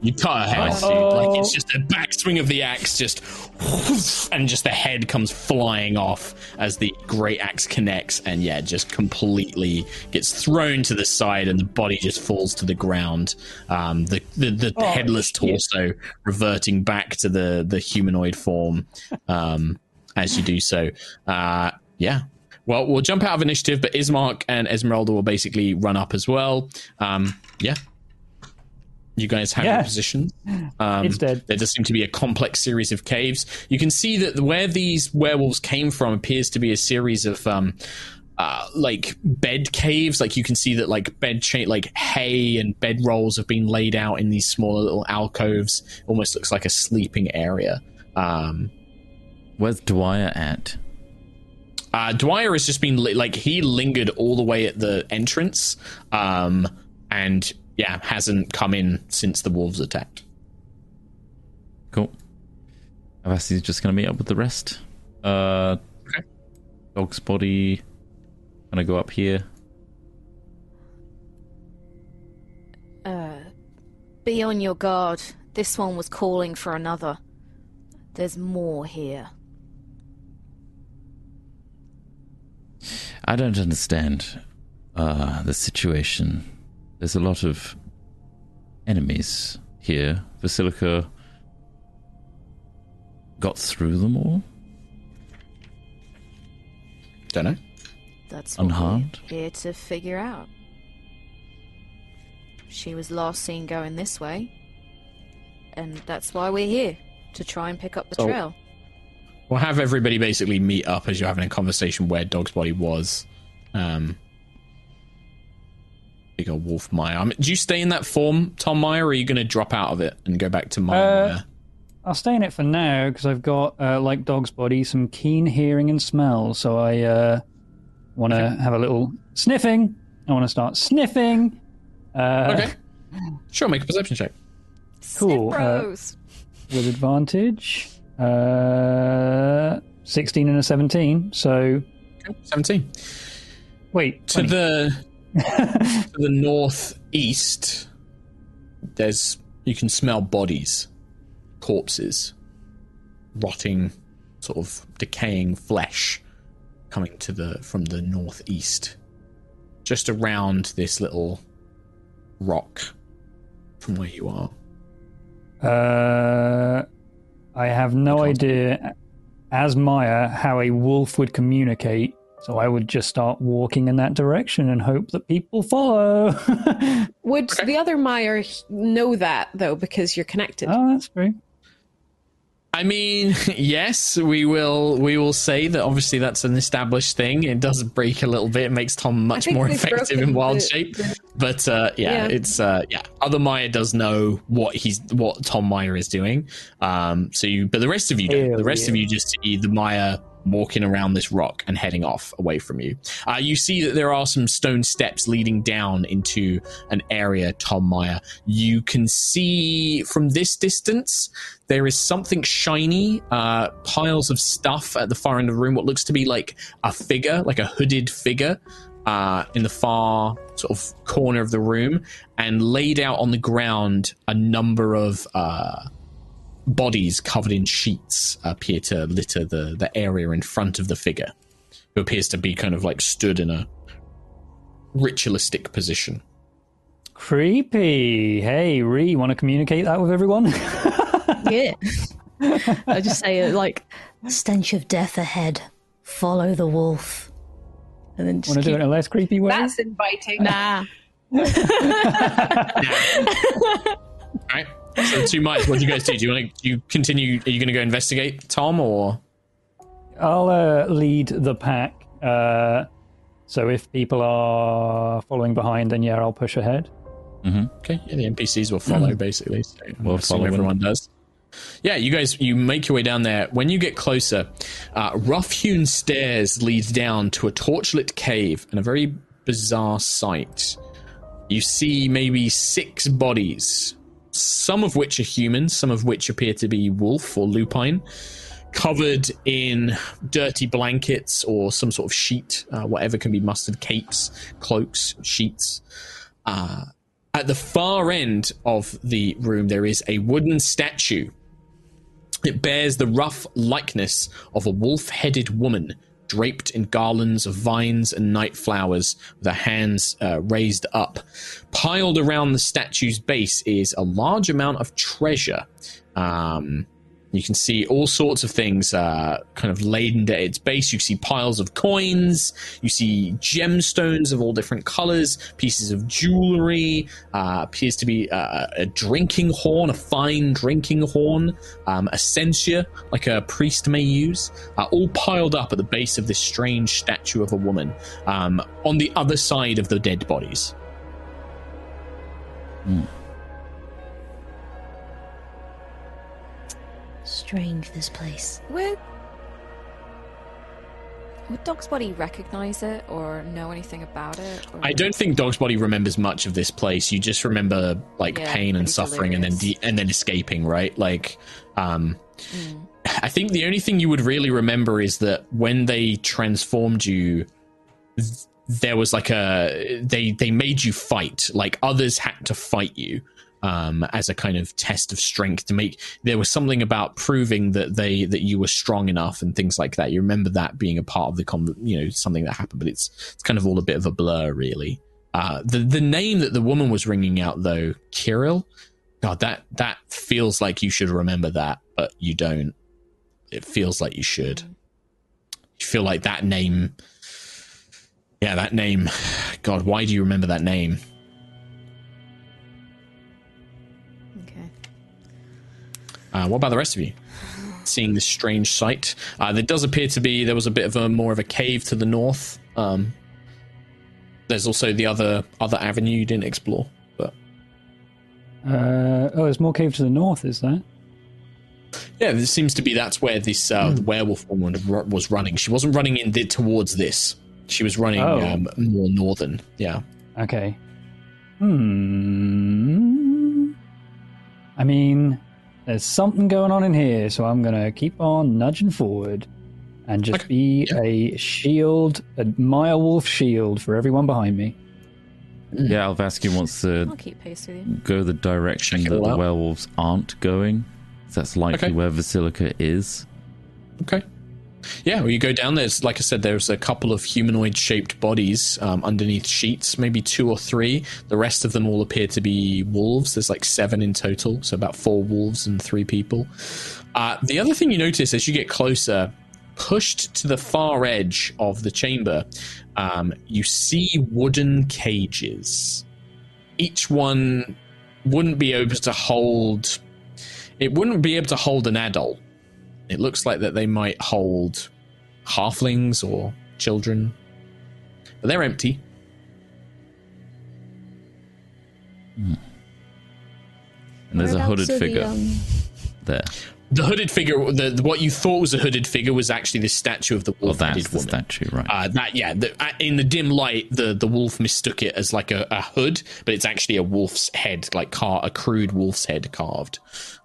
You cut her head off. Oh. Like it's just a backswing of the axe, just and just the head comes flying off as the great axe connects, and yeah, just completely gets thrown to the side, and the body just falls to the ground. Um, the the, the Oh, headless shit. torso reverting back to the the humanoid form um, as you do so. Uh, yeah. Well, we'll jump out of initiative, but Ismark and Ezmerelda will basically run up as well. Um, yeah. You guys have Yeah. your position. Um, It's dead. There does seem to be a complex series of caves. You can see that where these werewolves came from appears to be a series of um, uh, like bed caves. Like you can see that like bed cha- like hay and bed rolls have been laid out in these smaller little alcoves. Almost looks like a sleeping area. Um, Where's Dwyer at? uh, Dwyer has just been li- like he lingered all the way at the entrance, um, and yeah, hasn't come in since the wolves attacked. Cool. Alvaski's just going to meet up with the rest. Uh, Okay. Dog's body. Gonna go up here. Uh, be on your guard. This one was calling for another. There's more here. I don't understand uh, the situation. There's a lot of enemies here. Vasilka got through them all. Don't know. That's what Unharmed? we're here to figure out. She was last seen going this way, and that's why we're here to try and pick up the So- trail. We'll have everybody basically meet up as you're having a conversation where Dog's body was. Um, bigger wolf Maya. I mean, do you stay in that form, Tom Meyer, or are you going to drop out of it and go back to Maya? Uh, Maya? I'll stay in it for now because I've got, uh, like Dog's Body, some keen hearing and smell. So I uh, want to have a little sniffing. I want to start sniffing. Uh, Okay. Sure, make a perception check. Cool, uh, With advantage. Uh, 16 and a 17. So, 17. wait. To the to the northeast, there's you can smell bodies, corpses, rotting, sort of decaying flesh coming to the from the northeast. Just around this little rock from where you are. Uh, I have no idea, as Maya, how a wolf would communicate. So I would just start walking in that direction and hope that people follow. Would the other Meyer know that though, because you're connected? oh, that's true. I mean, yes, we will. We will say that. Obviously, that's an established thing. It does break a little bit. It makes Tom much more effective in wild the- shape. But uh, yeah, Yeah. it's uh, yeah. Other Maya does know what he's what Tom Meyer is doing. Um, so you, but the rest of you don't. Hell The rest of you just see the Maya walking around this rock and heading off away from you. Uh, you see that there are some stone steps leading down into an area, Tom Meyer. You can see from this distance there is something shiny, uh, piles of stuff at the far end of the room, what looks to be like a figure, like a hooded figure. Uh, in the far sort of corner of the room, and laid out on the ground a number of uh, bodies covered in sheets appear to litter the, the area in front of the figure, who appears to be kind of like stood in a ritualistic position. Creepy. Hey, Ree, want to communicate that with everyone? Yeah. I just say it like stench of death ahead. Follow the wolf. And then just want to do it in a less creepy way? That's inviting. nah. All right. So two mites. What do you guys do? Do you want to? Do you continue? Are you going to go investigate Tom or? I'll uh, lead the pack. Uh, so if people are following behind, then yeah, I'll push ahead. Okay, yeah, the NPCs will follow basically. So We'll we'll follow follow everyone does. Yeah, you guys, you make your way down there. When you get closer, uh, rough-hewn stairs lead down to a torchlit cave and a very bizarre sight. You see maybe six bodies, some of which are human, some of which appear to be wolf or lupine, covered in dirty blankets or some sort of sheet, uh, whatever can be mustered, capes, cloaks, sheets. Uh, at the far end of the room, there is a wooden statue. It bears the rough likeness of a wolf headed woman draped in garlands of vines and night flowers with her hands uh, raised up. Piled around the statue's base is a large amount of treasure. Um, you can see all sorts of things uh, kind of laden at its base. You see piles of coins. You see gemstones of all different colors, pieces of jewelry. Uh, appears to be uh, a drinking horn, a fine drinking horn, um, a censer like a priest may use, uh, all piled up at the base of this strange statue of a woman um, on the other side of the dead bodies. Strange, this place. Would would Dog's Body recognize it or know anything about it? Or... I don't think Dog's Body remembers much of this place. You just remember like Yeah, pain and pretty suffering, and then de- and then escaping, right? Like, um, I think the only thing you would really remember is that when they transformed you, th- there was like a they they made you fight. Like others had to fight you. Um, as a kind of test of strength to make there was something about proving that they that you were strong enough and things like that. You remember that being a part of the con, you know, something that happened, but it's it's kind of all a bit of a blur, really. Uh, the the name that the woman was ringing out though, Kiril, God, that that feels like you should remember that, but you don't. It feels like you should. You feel like that name. Yeah, that name. God, why do you remember that name? Uh, what about the rest of you? Seeing this strange sight, uh, there does appear to be there was a bit of a more of a cave to the north. Um, There's also the other other avenue you didn't explore, but Uh, oh, there's more cave to the north, is there? yeah, it seems to be that's where this uh, the werewolf woman was running. She wasn't running in the, towards this. She was running Oh. um, more northern. Yeah. Okay. Hmm. I mean, there's something going on in here, so I'm gonna keep on nudging forward and just Okay. be Yeah. a shield, a Maya Wolf shield for everyone behind me. Yeah, Alvaski wants to I'll keep pace with you. go the direction that the out. werewolves aren't going. 'cause That's likely Okay. where Vasilka is. Okay. Yeah, well, you go down. There's, like I said, there's a couple of humanoid-shaped bodies um, underneath sheets, maybe two or three. The rest of them all appear to be wolves. There's like seven in total, so about four wolves and three people. Uh, the other thing you notice as you get closer, pushed to the far edge of the chamber, um, you see wooden cages. Each one wouldn't be able to hold. It wouldn't be able to hold an adult it looks like that they might hold halflings or children, but they're empty. And there's a hooded Whereabouts are the, figure um, there. The hooded figure, the, the- what you thought was a hooded figure, was actually the statue of the wolf-headed that's the woman. statue, right? Uh, that yeah, the, uh, in the dim light, the the wolf mistook it as like a, a hood, but it's actually a wolf's head, like car a crude wolf's head carved.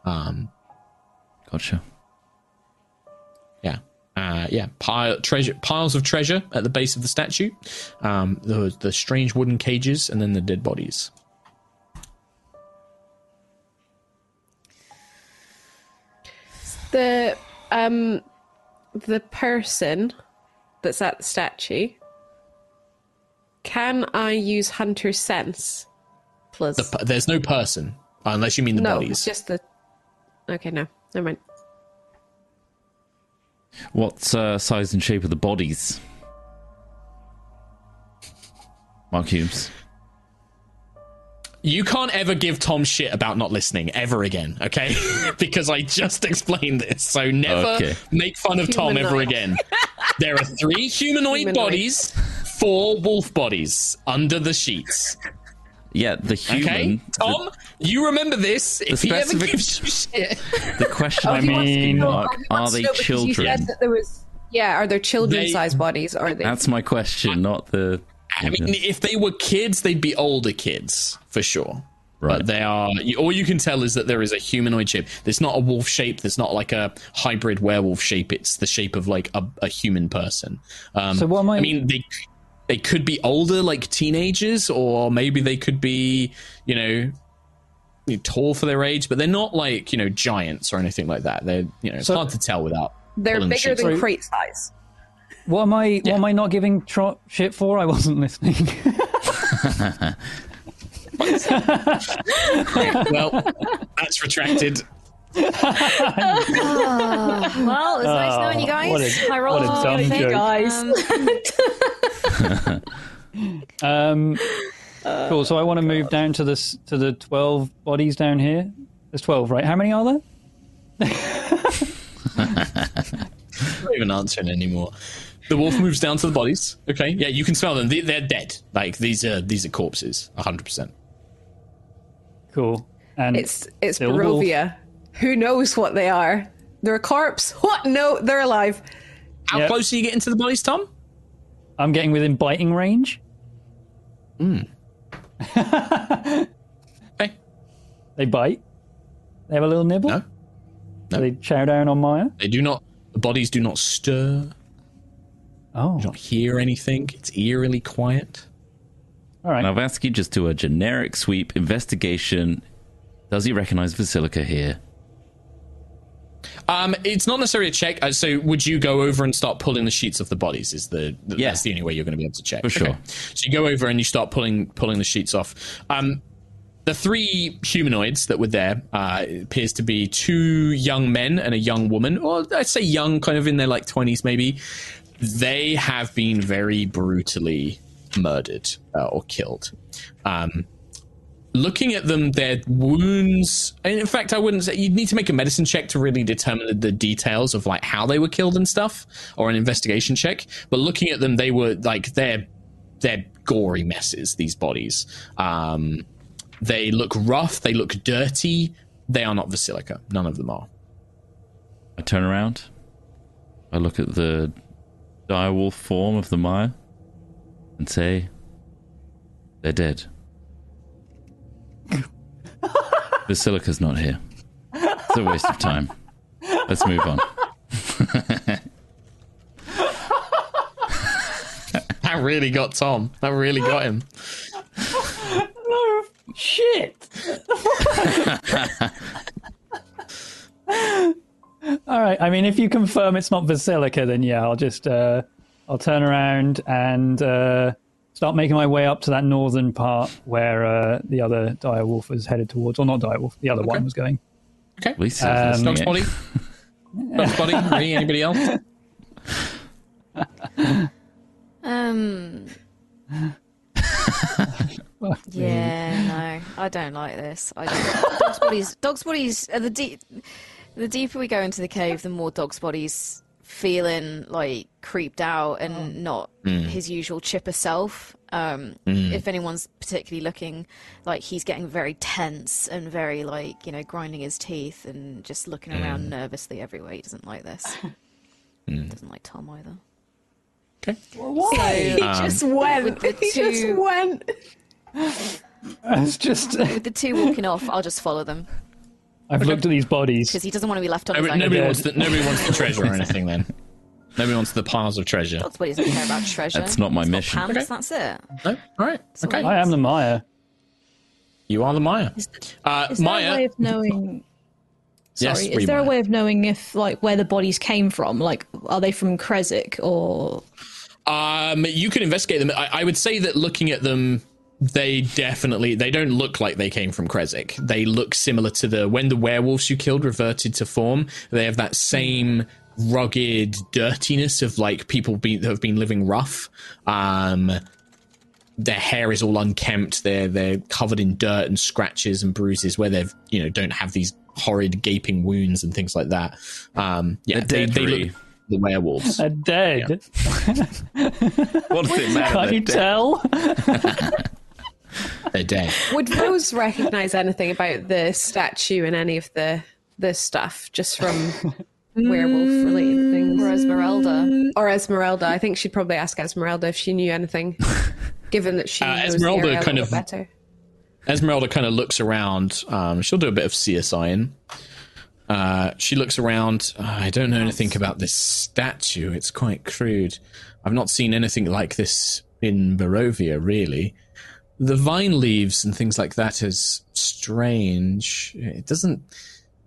Um, gotcha. Yeah, uh, yeah, pile treasure piles of treasure at the base of the statue, um, the the strange wooden cages, and then the dead bodies. The um the person that's at the statue. Can I use hunter's sense? Plus The, there's no person unless you mean the no, bodies. just the. Okay, no, never mind. What uh, size and shape of the bodies? Mark Humes. You can't ever give Tom shit about not listening ever again, okay? because I just explained this. So never Okay. make fun of Tom ever again. There are three humanoid, Humanoid. bodies, four wolf bodies under the sheets. Yeah, the human. Okay? Tom, you remember this. If he ever gives you shit. The, the question I I'm asking, mean- Mark, are they know because You children? said that there was. Yeah, are there children-sized bodies? Or are they? That's my question, not the. I mean, if they were kids, they'd be older kids, for sure. Right. But they are. All you can tell is that there is a humanoid shape. There's not a wolf shape. There's not like a hybrid werewolf shape. It's the shape of like a, a human person. Um, So what am I- I mean, they they could be older, like teenagers, or maybe they could be, you know, tall for their age. But they're not like you know giants or anything like that. They're you know, it's So- hard to tell without. They're pulling the bigger sheets. than crate size. What am I? Yeah. What am I not giving tro- shit for? I wasn't listening. well, that's retracted. Well, it was nice knowing you guys. what a- I rolled what a a dumb thing. joke. Um, um, cool. So I want to move down to this to the twelve bodies down here. There's twelve, right? How many are there? not even answering anymore. The wolf moves down to the bodies. Okay, yeah, you can smell them. They, they're dead. Like these are these are corpses. hundred percent. Cool. And It's it's Still wolf. Barovia. Who knows what they are? They're a corpse. What? No, they're alive. How Yep. close are you getting to the bodies, Tom? I'm getting within biting range. Hmm. Okay. They bite. They have a little nibble. No, no. They chow down on Maya. they do not. The bodies do not stir. Oh, You Do not hear anything. It's eerily quiet. all right. Now, Vasky, just do a generic sweep investigation. Does he recognize Vasilka here? Um, it's not necessarily a check. Uh, so, would you go over and start pulling the sheets of the bodies? Is the Yeah. that's the only way you're going to be able to check For sure. So you go over and you start pulling pulling the sheets off. Um, the three humanoids that were there uh, appears to be two young men and a young woman, or I'd say young, kind of in their like twenties maybe. They have been very brutally murdered uh, or killed. Um, looking at them, their wounds. And in fact, I wouldn't say you'd need to make a medicine check to really determine the details of like how they were killed and stuff, or an investigation check. But looking at them, they were like their they're gory messes. These bodies. Um, they look rough. They look dirty. They are not Vasilka. None of them are. I turn around. I look at the direwolf form of the Maya and say, they're dead. Vasilka's not here. It's a waste of time. Let's move on. That really got Tom. That really got him. No shit. All right. I mean, if you confirm it's not Vasilka, then yeah, I'll just uh, I'll turn around and uh, start making my way up to that northern part where uh, the other direwolf was headed towards, or not direwolf, the other one was going. Okay. At least Um, Dog's body. Dog's body. Really? Anybody else? Um. yeah, no, I don't like this. I don't. Dog's bodies. Dog's bodies. Are the deep. The deeper we go into the cave, the more Dog's bodies feeling like creeped out and oh. not mm. his usual chipper self. Um, mm. If anyone's particularly looking like he's getting very tense and very like you know grinding his teeth and just looking around mm. nervously everywhere, he doesn't like this. Doesn't like Tom either. Okay. Why? Um, he just went. with the He just went. It's just With the two walking off, I'll just follow them I've looked at these bodies. because he doesn't want to be left on his Nobody, own. nobody wants the nobody wants the treasure or anything. Then nobody wants the piles of treasure. Dog's body doesn't care about treasure. That's not my It's got mission. Pants, Okay. That's it. No. All right. all Okay. right. I am the Maya. You are the Maya. Uh, Is there a way of knowing? Sorry, Ree is there a way of knowing if like where the bodies came from? Like, are they from Krezk or? Um, you can investigate them. I, I would say that looking at them, they definitely they don't look like they came from Krezk. They look similar to the when the werewolves you killed reverted to form. They have that same rugged dirtiness of like people be, that have been living rough. Um, their hair is all unkempt. They're they're covered in dirt and scratches and bruises where they've you know don't have these horrid gaping wounds and things like that. Um, yeah, They're they, dead, they look the werewolves. They're dead. What does it matter? Can't you tell? They're dead. Would Rose recognize anything about the statue and any of the the stuff just from werewolf related things? Or Ezmerelda. Or Ezmerelda. I think she'd probably ask Ezmerelda if she knew anything, given that she Uh, knows Ezmerelda the area a kind little of- better. Ezmerelda kind of looks around. Um, she'll do a bit of CSI. Uh, she looks around. "Uh, I don't know anything about this statue. It's quite crude. I've not seen anything like this in Barovia, really. The vine leaves and things like that is strange. It doesn't.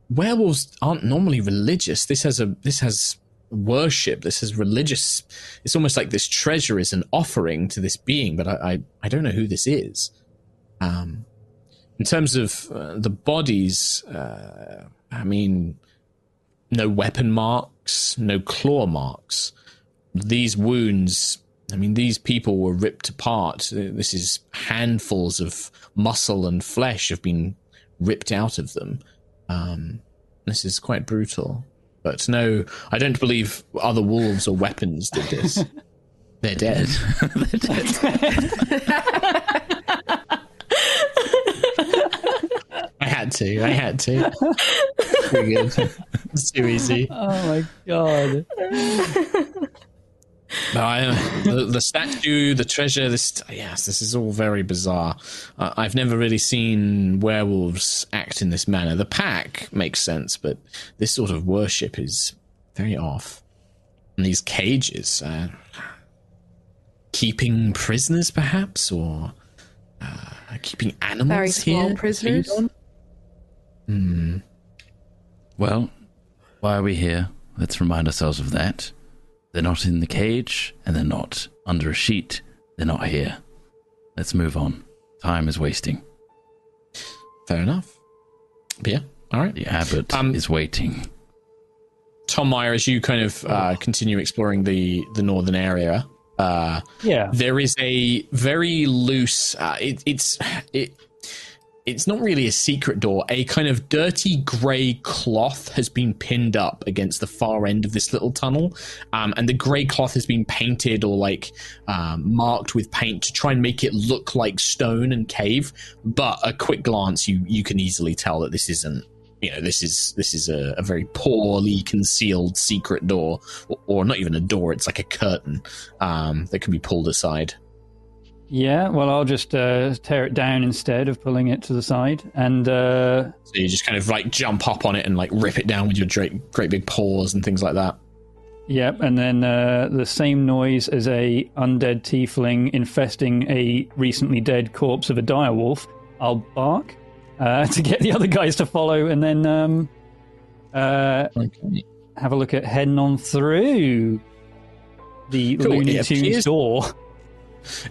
Werewolves aren't normally religious. This has a. This has worship. This is religious. It's almost like this treasure is an offering to this being, but I, I, I don't know who this is. Um, in terms of uh, the bodies, uh, I mean, no weapon marks, no claw marks. These wounds, I mean, these people were ripped apart. This is handfuls of muscle and flesh have been ripped out of them. Um, this is quite brutal. But no, I don't believe other wolves or weapons did this. They're dead. They're dead. I had to. I had to. Pretty good. It's too easy. Oh my god. No, I, the, the statue, the treasure. This, yes, this is all very bizarre. Uh, I've never really seen werewolves act in this manner. The pack makes sense, but this sort of worship is very off. And these cages, uh, keeping prisoners, perhaps, or uh, keeping animals Very small here. prisoners. feed on? Well, why are we here? Let's remind ourselves of that. They're not in the cage, and they're not under a sheet. They're not here. Let's move on. Time is wasting. Fair enough. But yeah, all right. The abbot Um, is waiting. Tom Meyer, as you kind of uh, continue exploring the the northern area, uh, Yeah. there is a very loose. Uh, it, it's it. It's not really a secret door. A kind of dirty grey cloth has been pinned up against the far end of this little tunnel, um, and the grey cloth has been painted or like um, marked with paint to try and make it look like stone and cave. But a quick glance, you you can easily tell that this isn't. You know, this is this is a, a very poorly concealed secret door, or, or, not even a door. It's like a curtain um, that can be pulled aside. Yeah, well, I'll just uh, tear it down instead of pulling it to the side, and uh, so you just kind of like jump up on it and like rip it down with your great, great big paws and things like that. Yep, and then uh, the same noise as a undead tiefling infesting a recently dead corpse of a direwolf. I'll bark uh, to get the other guys to follow, and then um, uh, okay. have a look at heading on through the cool. Looney Tunes door.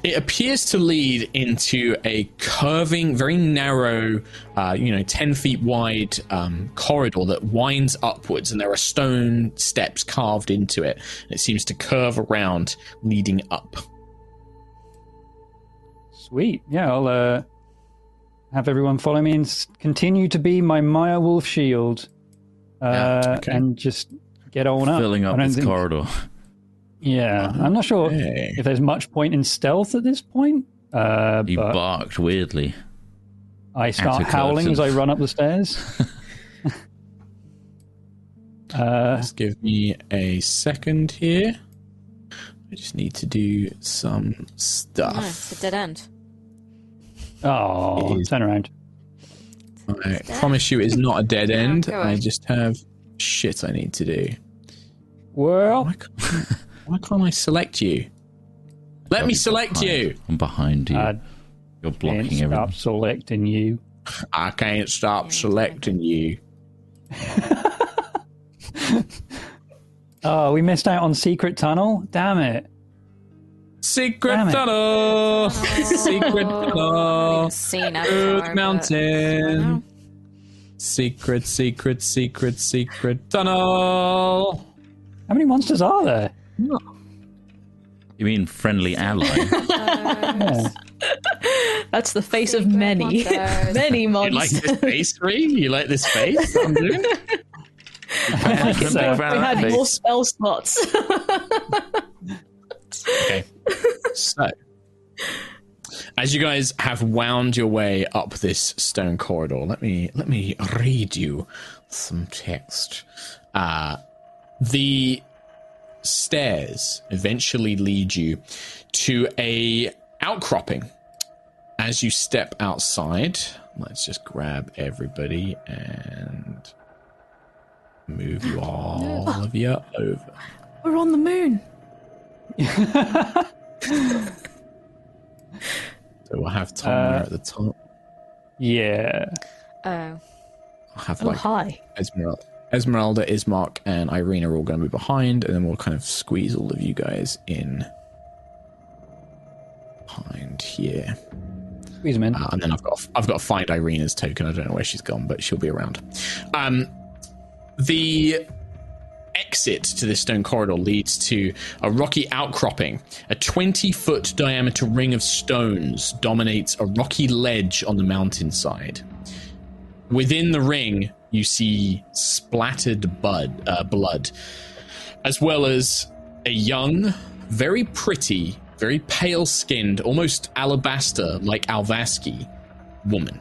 It appears to lead into a curving, very narrow, uh, you know, 10 feet wide um, corridor that winds upwards, and there are stone steps carved into it. It seems to curve around, leading up. Sweet. Yeah, I'll uh, have everyone follow me and continue to be my Maya Wolf shield. Uh, yeah, okay. And just get on up. Filling up this think... corridor. Yeah, I'm not sure hey. if there's much point in stealth at this point. Uh, you barked weirdly. I start howling as I run up the stairs. uh, Just give me a second here. I just need to do some stuff. No, it's a dead end. Oh, turn around. I promise you, it's not a dead end. I just have shit I need to do. Well, why can't I select you? Let me select behind. you. I'm behind you. I You're blocking can't everything. Stop selecting you. I can't stop selecting you. oh, we missed out on Secret Tunnel. Damn it. Secret Damn tunnel. Secret tunnel. Oh, seen Good mountain. Secret, secret, secret, secret tunnel. How many monsters are there? You mean friendly ally? yeah. That's the face Secret of many, monsters. many monsters. You like this face, Ree? You like this face? I'm doing. like so. We had more spell slots. okay, so as you guys have wound your way up this stone corridor, let me let me read you some text. Uh, the stairs eventually lead you to a outcropping. As you step outside, let's just grab everybody and move you all of you over. We're on the moon. so we'll have Tom uh, at the top. Yeah. Oh. I'll have oh, like hi. Ezmerelda. Ezmerelda, Ismark, and Irene are all going to be behind, and then we'll kind of squeeze all of you guys in behind here. Squeeze them in. Uh, and then I've got I've got to find Irene's token. I don't know where she's gone, but she'll be around. Um, the exit to this stone corridor leads to a rocky outcropping. A 20 foot diameter ring of stones dominates a rocky ledge on the mountainside. Within the ring, you see splattered bud, uh, blood, as well as a young, very pretty, very pale skinned, almost alabaster like Alvaski woman.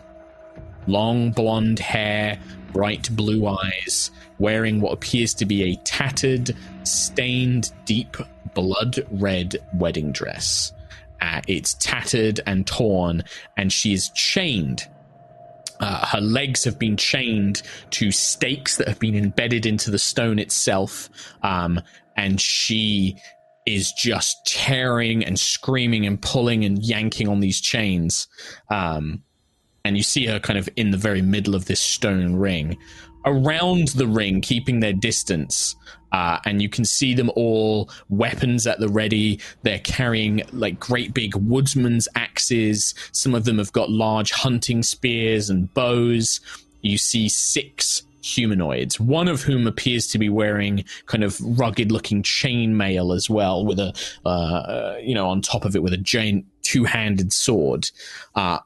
Long blonde hair, bright blue eyes, wearing what appears to be a tattered, stained, deep blood red wedding dress. Uh, it's tattered and torn, and she is chained uh, her legs have been chained to stakes that have been embedded into the stone itself, um, and she is just tearing and screaming and pulling and yanking on these chains. Um, and you see her kind of in the very middle of this stone ring. Around the ring, keeping their distance, uh, and you can see them all weapons at the ready. They're carrying like great big woodsman's axes. Some of them have got large hunting spears and bows. You see six humanoids, one of whom appears to be wearing kind of rugged looking chainmail as well, with a, uh, you know, on top of it with a giant two handed sword. Uh,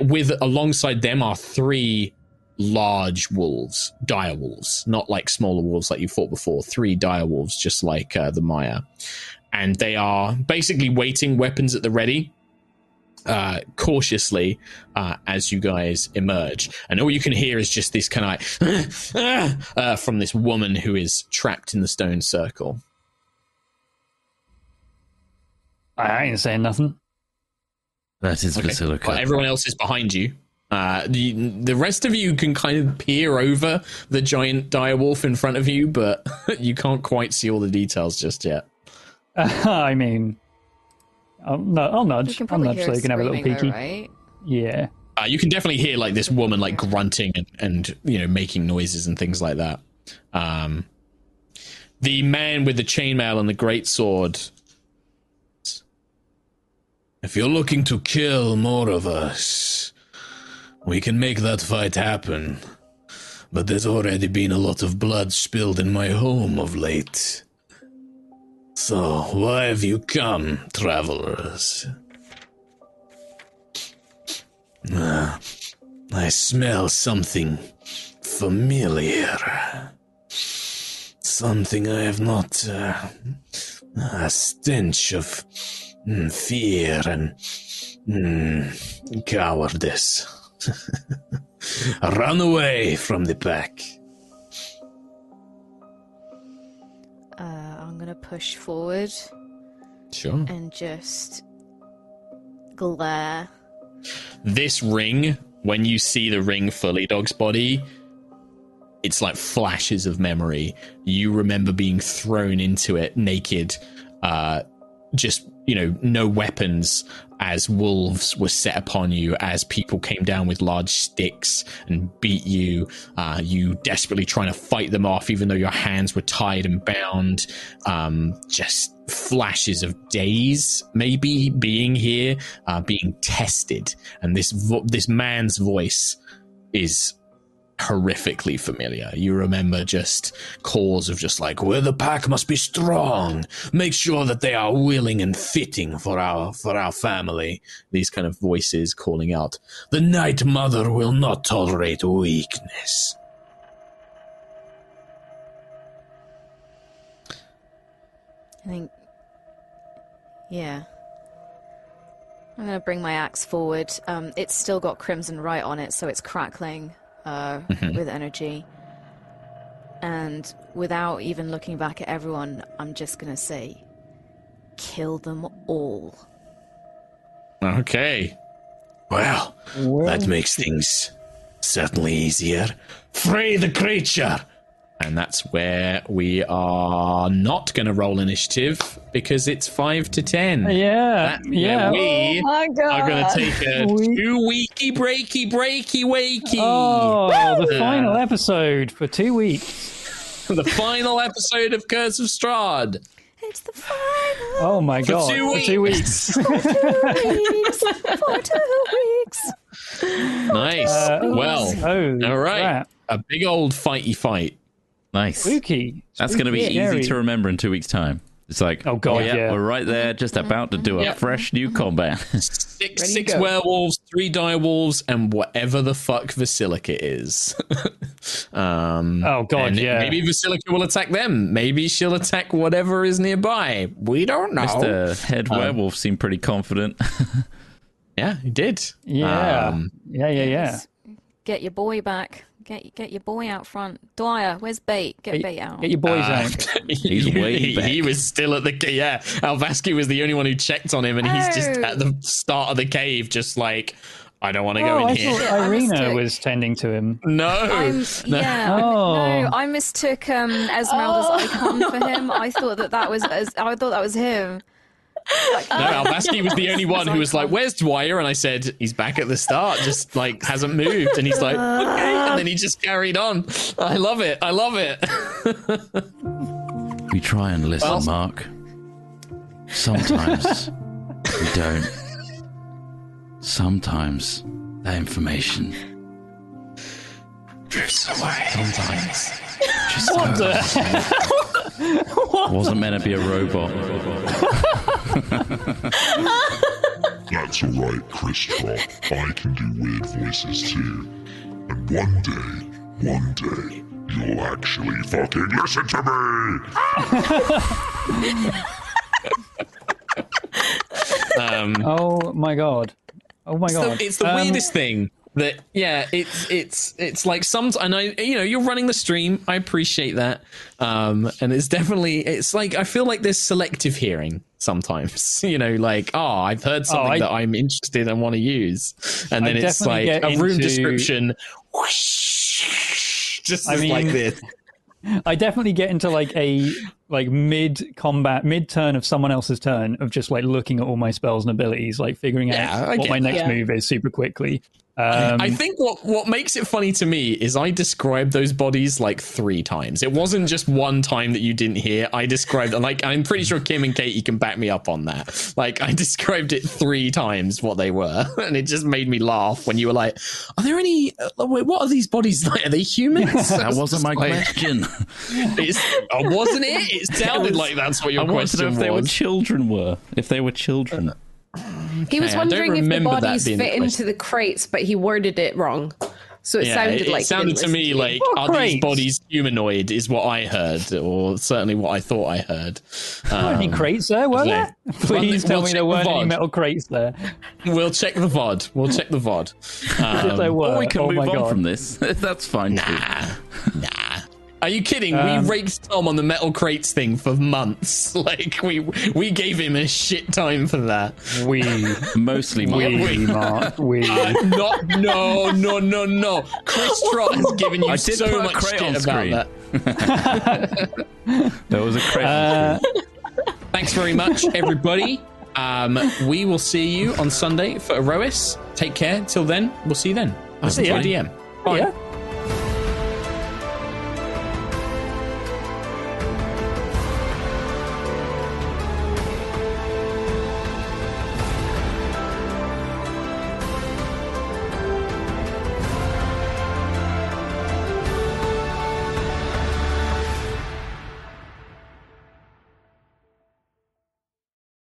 with alongside them are three large wolves, dire wolves, not like smaller wolves like you fought before. Three dire wolves, just like uh, the Maya, and they are basically waiting, weapons at the ready, uh, cautiously uh, as you guys emerge. And all you can hear is just this kind of like uh, from this woman who is trapped in the stone circle. I ain't saying nothing. That is Okay. Vasilka. Well, everyone else is behind you. Uh, the the rest of you can kind of peer over the giant dire wolf in front of you, but you can't quite see all the details just yet. I mean, I'll, no, I'll You nudge. can I'll probably nudge hear so you can have a little screaming, peeky. right? Yeah. Uh, you can definitely hear like this woman like grunting and, and you know making noises and things like that. Um, the man with the chainmail and the great sword. If you're looking to kill more of us, we can make that fight happen. But there's already been a lot of blood spilled in my home of late. So, why have you come, travelers? Ah, I smell something familiar. Something I have not. Uh, a stench of mm, fear and mm, cowardice. Run away from the pack. Uh, I'm gonna push forward Sure. and just glare. this ring, when you see the ring fully, Dog's body, it's like flashes of memory. You remember being thrown into it naked, uh, just, you know, no weapons as wolves were set upon you, as people came down with large sticks and beat you. Uh, you desperately trying to fight them off, even though your hands were tied and bound. Um, just flashes of days, maybe being here, uh, being tested, and this vo- this man's voice is horrifically familiar. You remember just calls of just like, Where the pack must be strong. Make sure that they are willing and fitting for our for our family. these kind of voices calling out. The Night Mother will not tolerate weakness. I think. Yeah. I'm gonna bring my axe forward. Um, it's still got Crimson Rite on it, so it's crackling uh, with energy. And without even looking back at everyone, I'm just gonna say, kill them all. Okay. Well, that makes things certainly easier. Free the creature. And that's where we are not going to roll initiative because it's 5 to 10. Yeah. That- yeah. We my god! are going to take a We- two weeky breaky breaky wakey. Oh, the final episode for two weeks. the final episode of Curse of Strahd. It's the final Oh my god! two For two weeks. weeks. weeks for two weeks. Nice. Uh, well, oh, all right. crap. A big old fighty fight. Nice. Spooky. That's going to be Spooky, easy to remember in two weeks' time. It's like, Oh, God, yeah, yeah. we're right there, just about to do a Yep. fresh new combat. Six, Ready six werewolves, three dire wolves, and whatever the fuck Vasilka is. um, Oh, God, yeah. Maybe Vasilka will attack them. Maybe she'll attack whatever is nearby. We don't know. Mr. Head Werewolf seemed pretty confident. Yeah, he did. Yeah. Um, yeah, yeah, yeah. Get your boy back. Get get your boy out front. Dwyer, where's bait? Get bait out. Get your boys Uh, out. He's way he, back. he was still at the ca- yeah. Alvaski was the only one who checked on him, and he's just Oh. at the start of the cave, just like I don't want to go Oh, in I here. thought Irina mistook. was tending to him. No, I'm, yeah, Oh. no, I mistook um, Ezmerelda's icon for him. I thought that that was, I thought that was him. No, Alvaski was the only one who was like, "Where's Dwyer?" And I said, "He's back at the start, just like hasn't moved." And he's like, "Okay," and then he just carried on. I love it. I love it. we try and listen, Well- Mark. Sometimes we don't. Sometimes that information Drifts away. sometimes just goes. Wasn't meant to be a robot. That's alright, Chris Trot. I can do weird voices too. And one day, one day, you'll actually fucking listen to me! Um, Oh my god. Oh my it's the, god. it's the Um, weirdest thing that yeah it's it's it's like some and i know you know you're running the stream i appreciate that um and it's definitely it's like i feel like there's selective hearing sometimes you know like oh i've heard something I- that i'm interested and want to use and I then it's like a room into- description whoosh, just I is like this I definitely get into like a like mid combat, mid turn of someone else's turn of just like looking at all my spells and abilities, like figuring Yeah, out what my next that. move is super quickly. Um, I think what what makes it funny to me is I described those bodies like three times. It wasn't just one time that you didn't hear. I described like I'm pretty sure Kim and Katie can back me up on that. Like I described it three times what they were, and it just made me laugh when you were like, "Are there any? Uh, wait, what are these bodies like? Are they humans?" That wasn't my Like, question. It's, oh, wasn't it? It sounded like that's what your I wanted question know if they were children were. If they were children. He was Okay, I don't wondering if the bodies being the fit into the crates, but he worded it wrong. So it yeah, sounded it, like it sounded to me you. like What are these bodies humanoid? Is what I heard, or certainly what I thought I heard. Weren't any Um, crates there, were there? Please We'll tell me there weren't any metal crates there. We'll check the VOD. We'll check the VOD. if there Um, were, or we can oh move my on god. from this. That's fine. too. nah, nah. Are you kidding? Um, we raked Tom on the metal crates thing for months. Like we we gave him a shit time for that. We, Mostly we, Mark. Mark, we. Uh, not no no no no. Chris Trot has given you I did so put a much crate shit on about screen. that. There was a crate. Uh, Thanks very much, everybody. Um, we will see you on Sunday for Erois. Take care. Till then, we'll see you then. I'll See ya. DM. Bye. yeah.